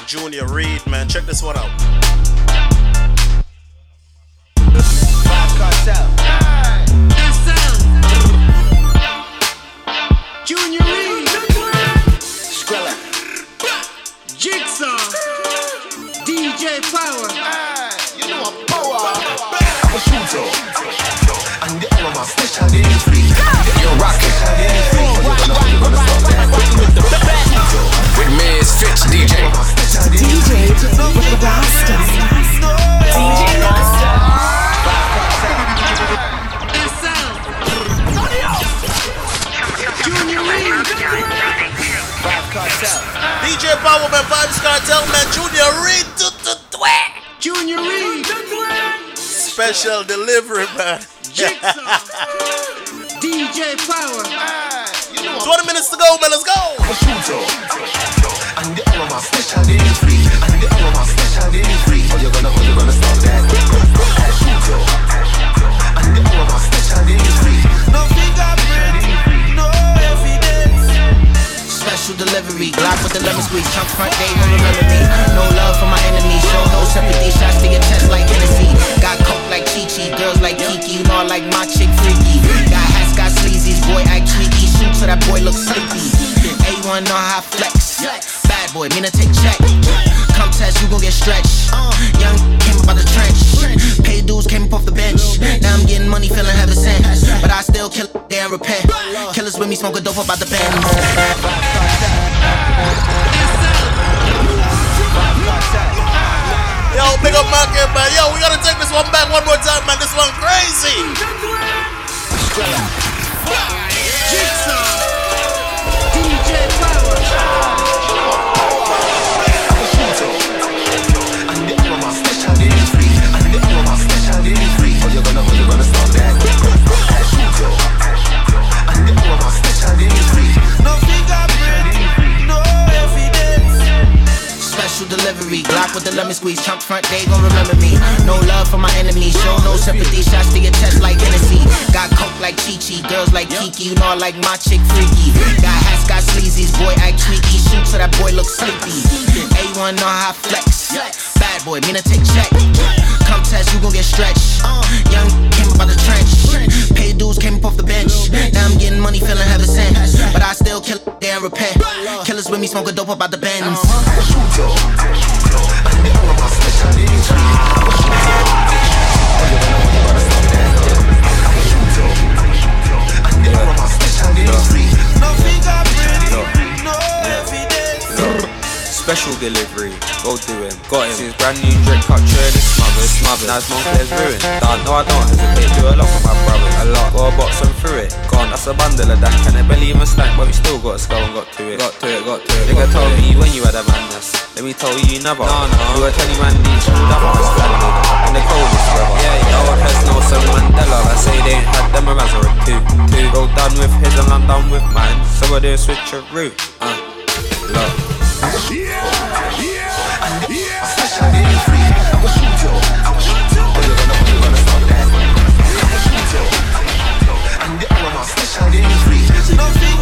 Junior Reid, man. Check this one out. Kartel.
Junior Reid, Skrilla, Jigsaw, DJ Power.
Misfits DJ.
DJ Rasta. DJ Rasta.
DJ Power, man. Vybz Kartel, man. Junior Reid. to the twat.
Junior Reid,
Special delivery, man.
DJ Power.
20 minutes to go, man. Let's go.
I'm a shooter. And the armor my special delivery. And the armor my special delivery. How you gonna, how you gonna stop that? I'm a shooter. And the armor my special delivery.
No fingerprint, no evidence.
Special delivery, Glock with the lemon squeeze, chunk front remember me. No love for my enemies, show no sympathy, shots to your chest like Hennessy. Got coke like Chi Chi, girls like Kiki, you know I like my chick freaky. Got hats, got sleazies, boy act tweaky, shoot so that boy look sleepy. A1 know how I flex, bad boy, mean to take check. Come test, you gon' get stretched. Young came up out the trench, pay dues came up off the bench. Now I'm getting money, feeling heaven sent, but I still kill they and repent. Killers with me, smoke a dope up out the Benz.
Yo, big up market, man. Yo, we gotta take this one back one more time, man. This one crazy.
Jigsaw, DJ Power.
Delivery,
Glock with the lemon squeeze, Chump front, they gon' remember me. No love for my enemies, show no sympathy, shots to your chest like Hennessy. Got coke like Chi Chi, girls like Kiki, you know I like my chick freaky. Got hats, got sleazies, boy act tweaky, shoot so that boy look sleepy. A1 know how I flex, bad boy, mean to take check. Come test, you gon' get stretched. Young came up out the trench, pay dues came up off the bench. Now I'm getting money, feeling heaven sent, but I still kill they and repent. Killers with me, smoke a dope up out the Benz.
No fingerprint, no evidence.
Special delivery, go do him, got him. His brand new drip cut trailer, smothered, smothered. Now his mom plays ruined. Nah, no, I don't hesitate, do a lot for my brother. A lot, go a box and through it. Gone, that's a bundle of dank, and it barely even stank, but we still got a skull and got to it. Got to it, got to it. Nigga told me when you had a madness. Let me tell you, you never. No, no. You were 20 man each, that was standard. In the coldest weather. Yeah, yeah. No heads, no Nelson Mandela. I say they ain't had them around or two. Two. Go done with his and I'm done with mine. So I do a switch a route. Uh, look.
No fingerprint,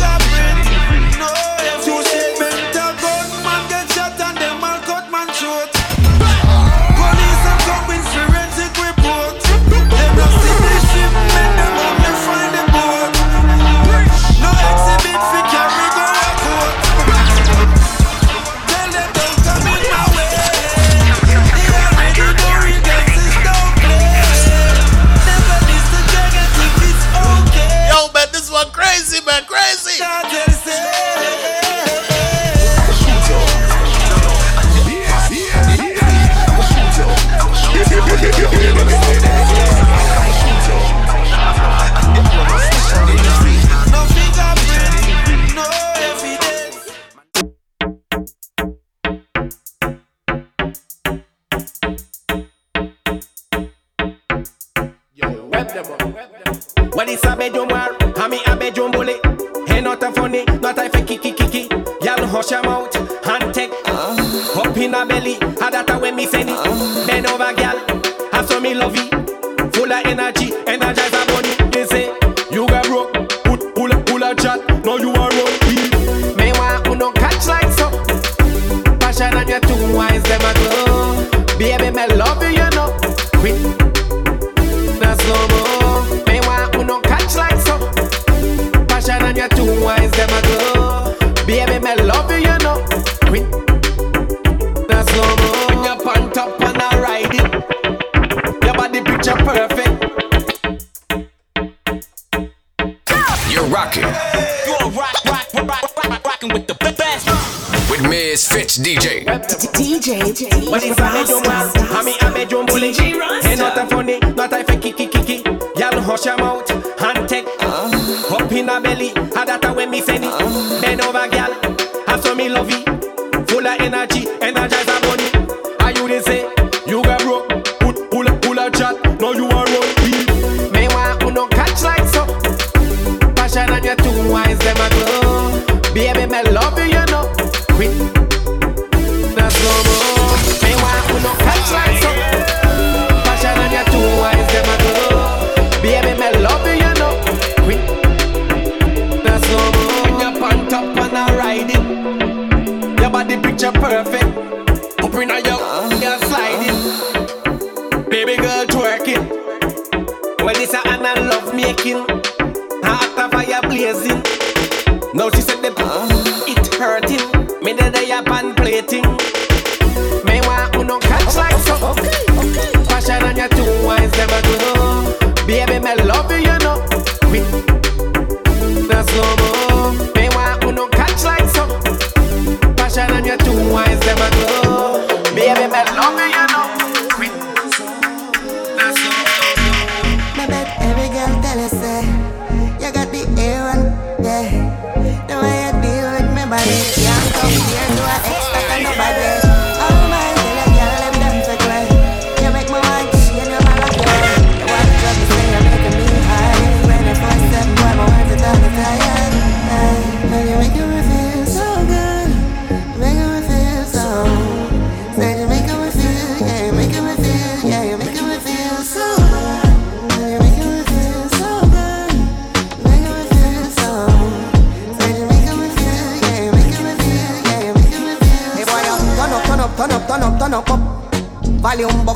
Baby, me love you, you know.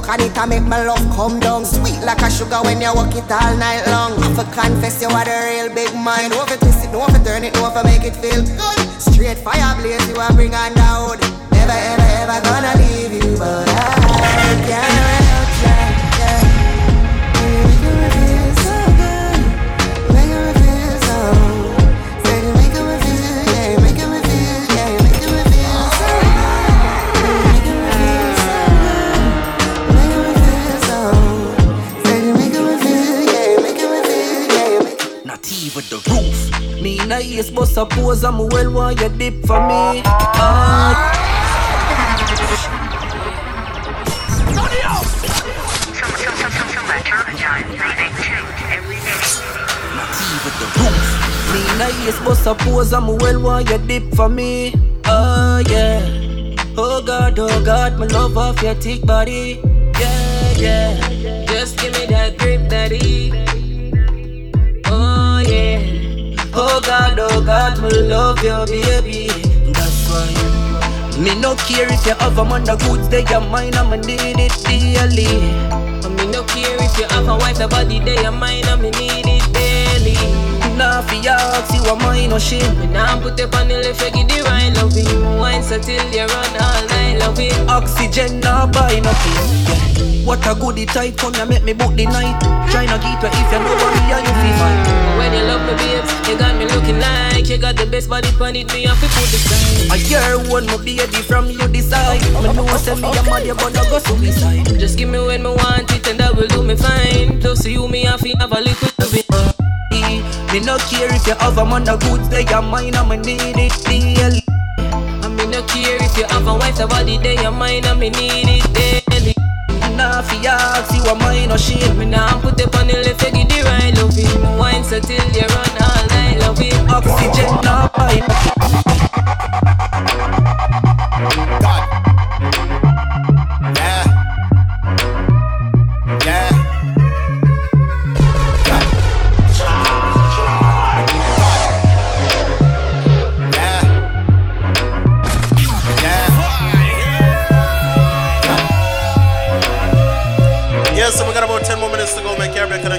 And it a
make my
love come down Sweet like a sugar when you walk it all night long? I for confess you are the real big mind. For twist it, for turn it, for make it feel good. Straight fire blaze you a bring on down Never ever ever gonna leave you But I can't
Me
nice, but suppose I'm well want you dip for me. Ah. The nice, but suppose I'm well want you dip for me. Oh yeah. Oh God, oh God, my love off your thick body. Yeah, yeah. Just give me that grip, daddy. Oh God, oh God, me love you, baby. That's why. Me no care if you have a man the goods, they your mine, I'ma need it.
And me no care if you have a wife, the body they mind, and me need.
Nah, fi ask you a mine or shame.
Me nah put up on the left, you give the right loving. Wine so till you run all night loving.
Oxygen, nah buy nothing. What a goodie tight, come here make me book the night. China keep you if you know what me you feel fine.
When you love me, babes, you got me looking like you got the best body on it. Me have to put the style.
A year one, my baby from you decide. Me know send me a mad, you gonna go suicide.
Just give me when me want it, and that will do me fine. Close to you, me have to have a little bit.
Me no care if you have a man the goods, they your mine, I'ma need it daily.
I me no care if you have a wife, the body they your mind, me need it daily.
Nah,
nah fi ask you a mine or shame.
Me nah put up on the left, you give the right love loving. Wine so till you run all night loving.
Oxygen now pipe.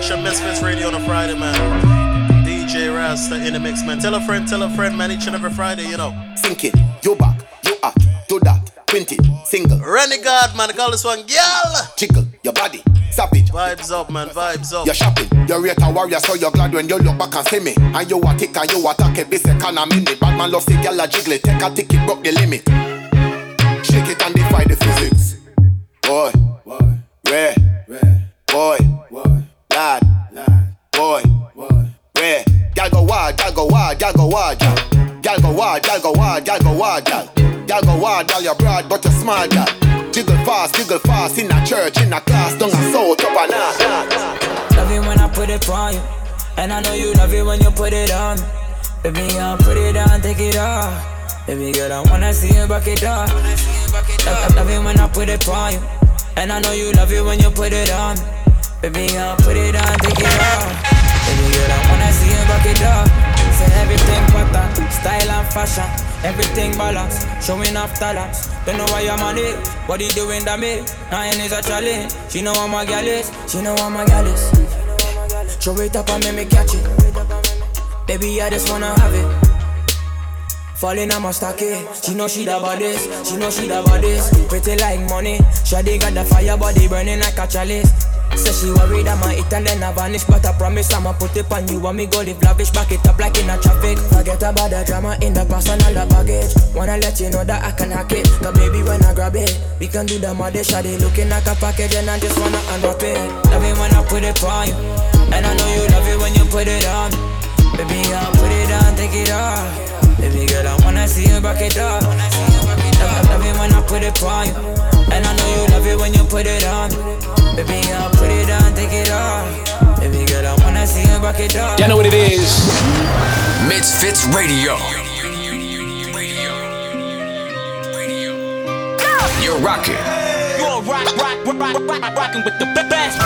Connection Misfits Radio on a Friday, man. DJ Rasta in the mix, man. Tell a friend, tell a friend, man. Each and every Friday, you know.
Sink it, you back, you up, do that, print single.
Renegade, man. Call this one, girl.
Jiggle your body, savage.
Vibes up, man. Vibes up.
You're shopping, you're rate a warrior, so you're glad when you look back and see me. And you a tick and you attack be second a minute. Bad man love see gyal a jiggle take a ticket, broke the limit. Church, in a down a south, up and north.
Love it when I put it on you. And I know you love it when you put it on. me. Baby, girl, put it on, take it off. Baby girl, I wanna see you back it up. Love, love it when I put it on you. And I know you love it when you put it on. me. Baby, girl, put it on, take it off. Baby girl, I wanna see you back it up. Say everything pattern, style and fashion, everything balance, showing off talents. Don't know why I'm on it, what you doing that me? Nine is a challenge. She know I'm a gal is, she know I'm a gal is. Show it up and make me catch it. Baby, I just wanna have it. Falling on my stockade. She know she the baddest. She know she the baddest. Pretty like money. Shawty got the fire body burning like a chalice. Say she worried I might eat and then I vanish But I promise I'ma put it on you. And me go live lavish Back it up like in a traffic. Forget about the drama in the past and all the baggage Wanna let you know that I can hack it. Cause baby when I grab it We can do the muddy shawty. Looking like a package And I just wanna unwrap it. Love it when I put it on you. And I know you love it when you put it on. Baby I'll put it on, take it off. Baby girl I wanna see you back it up. Love, love it when I put it on you And I know you love it when you put it on Baby, I'll put it on, take it off. Baby girl, I wanna see you back it up.
You know what it is. Misfits Radio. You're rocking
You're rock, rock, rock, rock, rock, rocking with the best.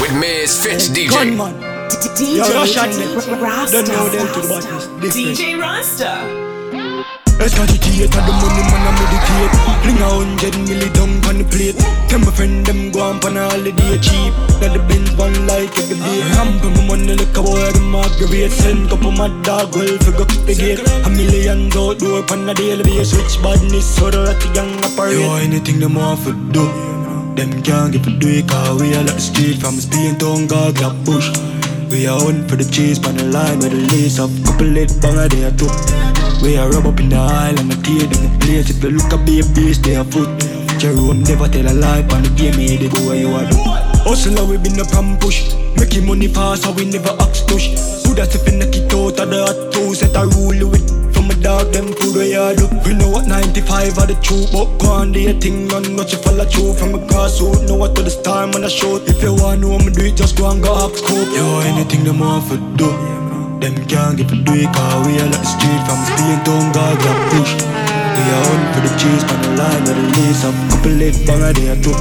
with Misfits DJ.
Gunman.
DJ
Russian
Rasta.
Don't know them to the badness.
DJ Rasta.
Educate and the money man I meditate Fling a hundred milli down on the plate. Tell my friend them go on pan a holiday cheap. Got the Benz one like every day. Ramp my money like a boy them aggravate Send couple my dog well figure the gate. A million outdoor pan a daily basis. Switch badness so the gang operate Yo anything them want for do Them can't get for do it cause we are like the street From Spain town God grab bush. We are on for the chase pan the line with the lace up Couple lit bang a day or two we are rub up in the aisle and I tear the place. If you look a baby, stay a foot. Jerome never tell a lie on the game, he the boy you are. Hustle we been up and push. Making money fast so we never ask push Put us if in the kit out of the hot two Set a rule with. From a dog them food we are do We know what 95 are the truth But on do your thing and not you follow through. From a grassroots, know what to the star man I shoot If you want know me do it just go and go up scope. Yo anything them want for do them can't get for do it cause we are like the street from Spain town God got push We are on for the cheese on the line with the lace up Couple leg bang a day or two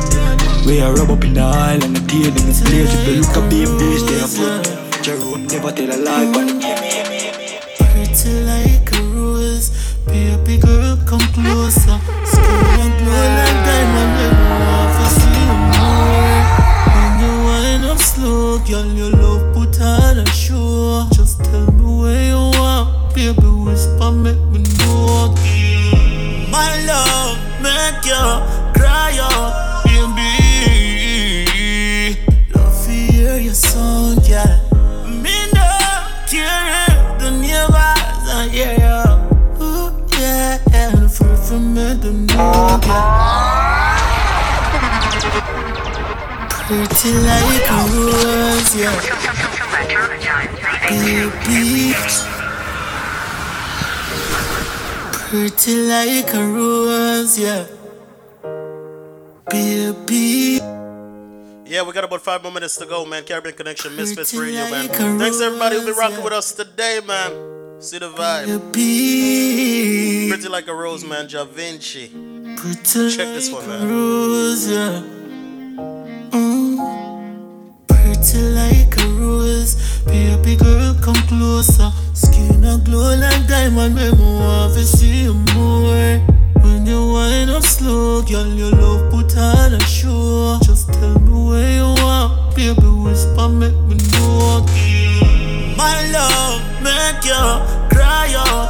We are rub up in the aisle and the tail in the place. If you look a baby stay a foot Jerome never tell a lie but the
Pretty like a rose, baby girl, come closer. Skin and glow like diamond, let me want to see you more. When you wind up slow, girl, your love on a show. Just tell me where you want, baby, whisper, make me know. My love, make you cry out, baby. Love to hear your song, yeah. Me no care the neighbors are yeah. Ooh, yeah, and free from me, the know, Pretty like a rose, yeah. Baby. Pretty like a rose, yeah. Baby.
Yeah, we got about five more minutes to go, man. Caribbean Connection, Misfits Radio, man. Thanks everybody who'll be rocking with us today, man. See the vibe. Baby. Pretty like a rose, man. Jah Vinci. Check this one, man.
Rose, yeah. Pretty like a rose, baby girl, come closer. Skin a glow like diamond, make me want to see you more. When you wind up slow, girl, your love put on a show. Just tell me where you want, baby, whisper, make me know. My love, make you cry out,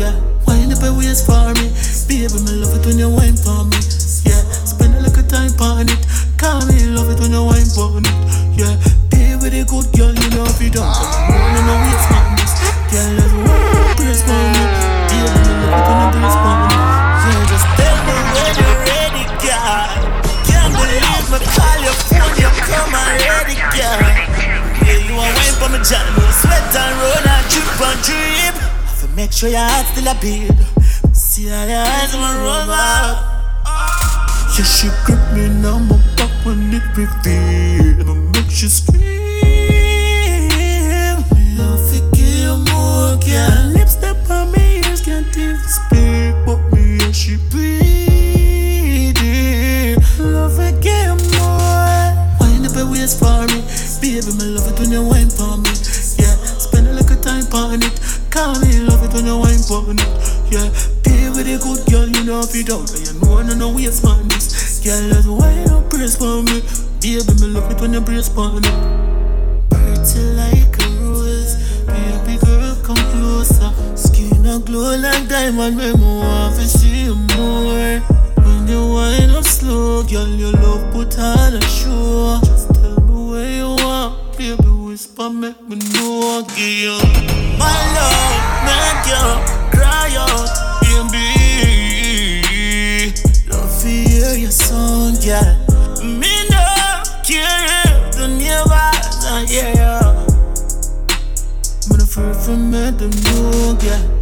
yeah. Wind up a waist for me, baby. Me love it when you wine for me, yeah. Spend a little time on it. Call me, love it when you wine for it, yeah. Be with a good girl, you know if you don't. You know it's madness, yeah. Let's work, press for me, yeah. Me love it when you press for me, yeah. Just tell me when you're ready, girl. Can't believe me, California, come already, girl. Yeah, you wine for me, John, no sweat and roll and drip and drip. Make sure your heart still a beat. See how your eyes on roll back. Yeah, she grip me now, my back when it reveal. I'ma make you scream. Love to give more, girl. Lips step on me, ears can't even speak, but me and she breathing. Love give more. Wind up a waist for me, baby. Me love it when you wine for me. Yeah, spend a little time on it. Call me, love it when you wine for it. Yeah, be with a good girl, you know if you don't. and You know I no waste man this. Girl, let's wine up, brace for me. Baby, me love it when you brace for me. Pretty like a rose, baby girl, come closer. Skin a glow like diamond, make me want to see you more. When you wind up slow, girl, your love put on a show. Just tell me where you want, baby, whisper, make me know. Give you my love, make you cry out, baby. Love to hear your song, yeah. Me no care if the neighbors are here. I'm gonna feel from me, the know, yeah.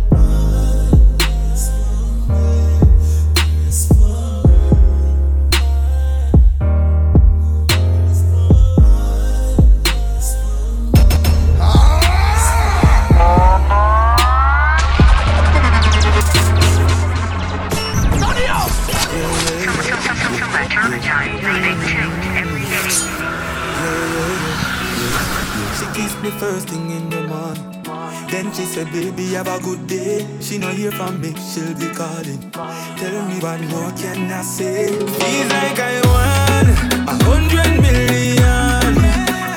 First thing in the morning. Then she said, baby, have a good day. She no hear from me, she'll be calling. Tell me what more can I say? Feels like I won a hundred million.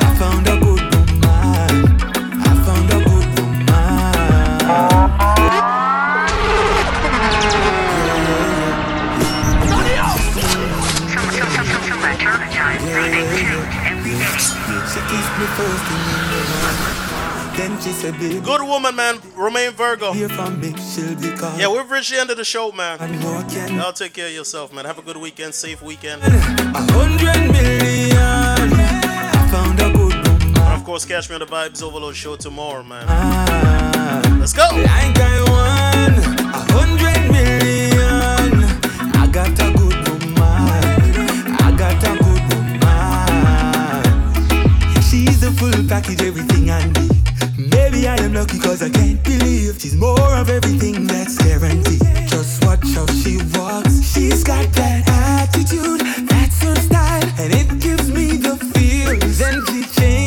I found a good woman. I found a good She kissed me
Good woman, man. Romain Virgo. Yeah, we've reached the end of the show, man. Y'all take care of yourself, man. Have a good weekend, safe weekend. And of course, catch me on the Vibes Overload show tomorrow, man. Let's go.
Package, everything I need. Maybe I am lucky cause I can't believe she's more of everything that's guaranteed. Just watch how she walks. She's got that attitude, that's her style, and it gives me the feels. And she
change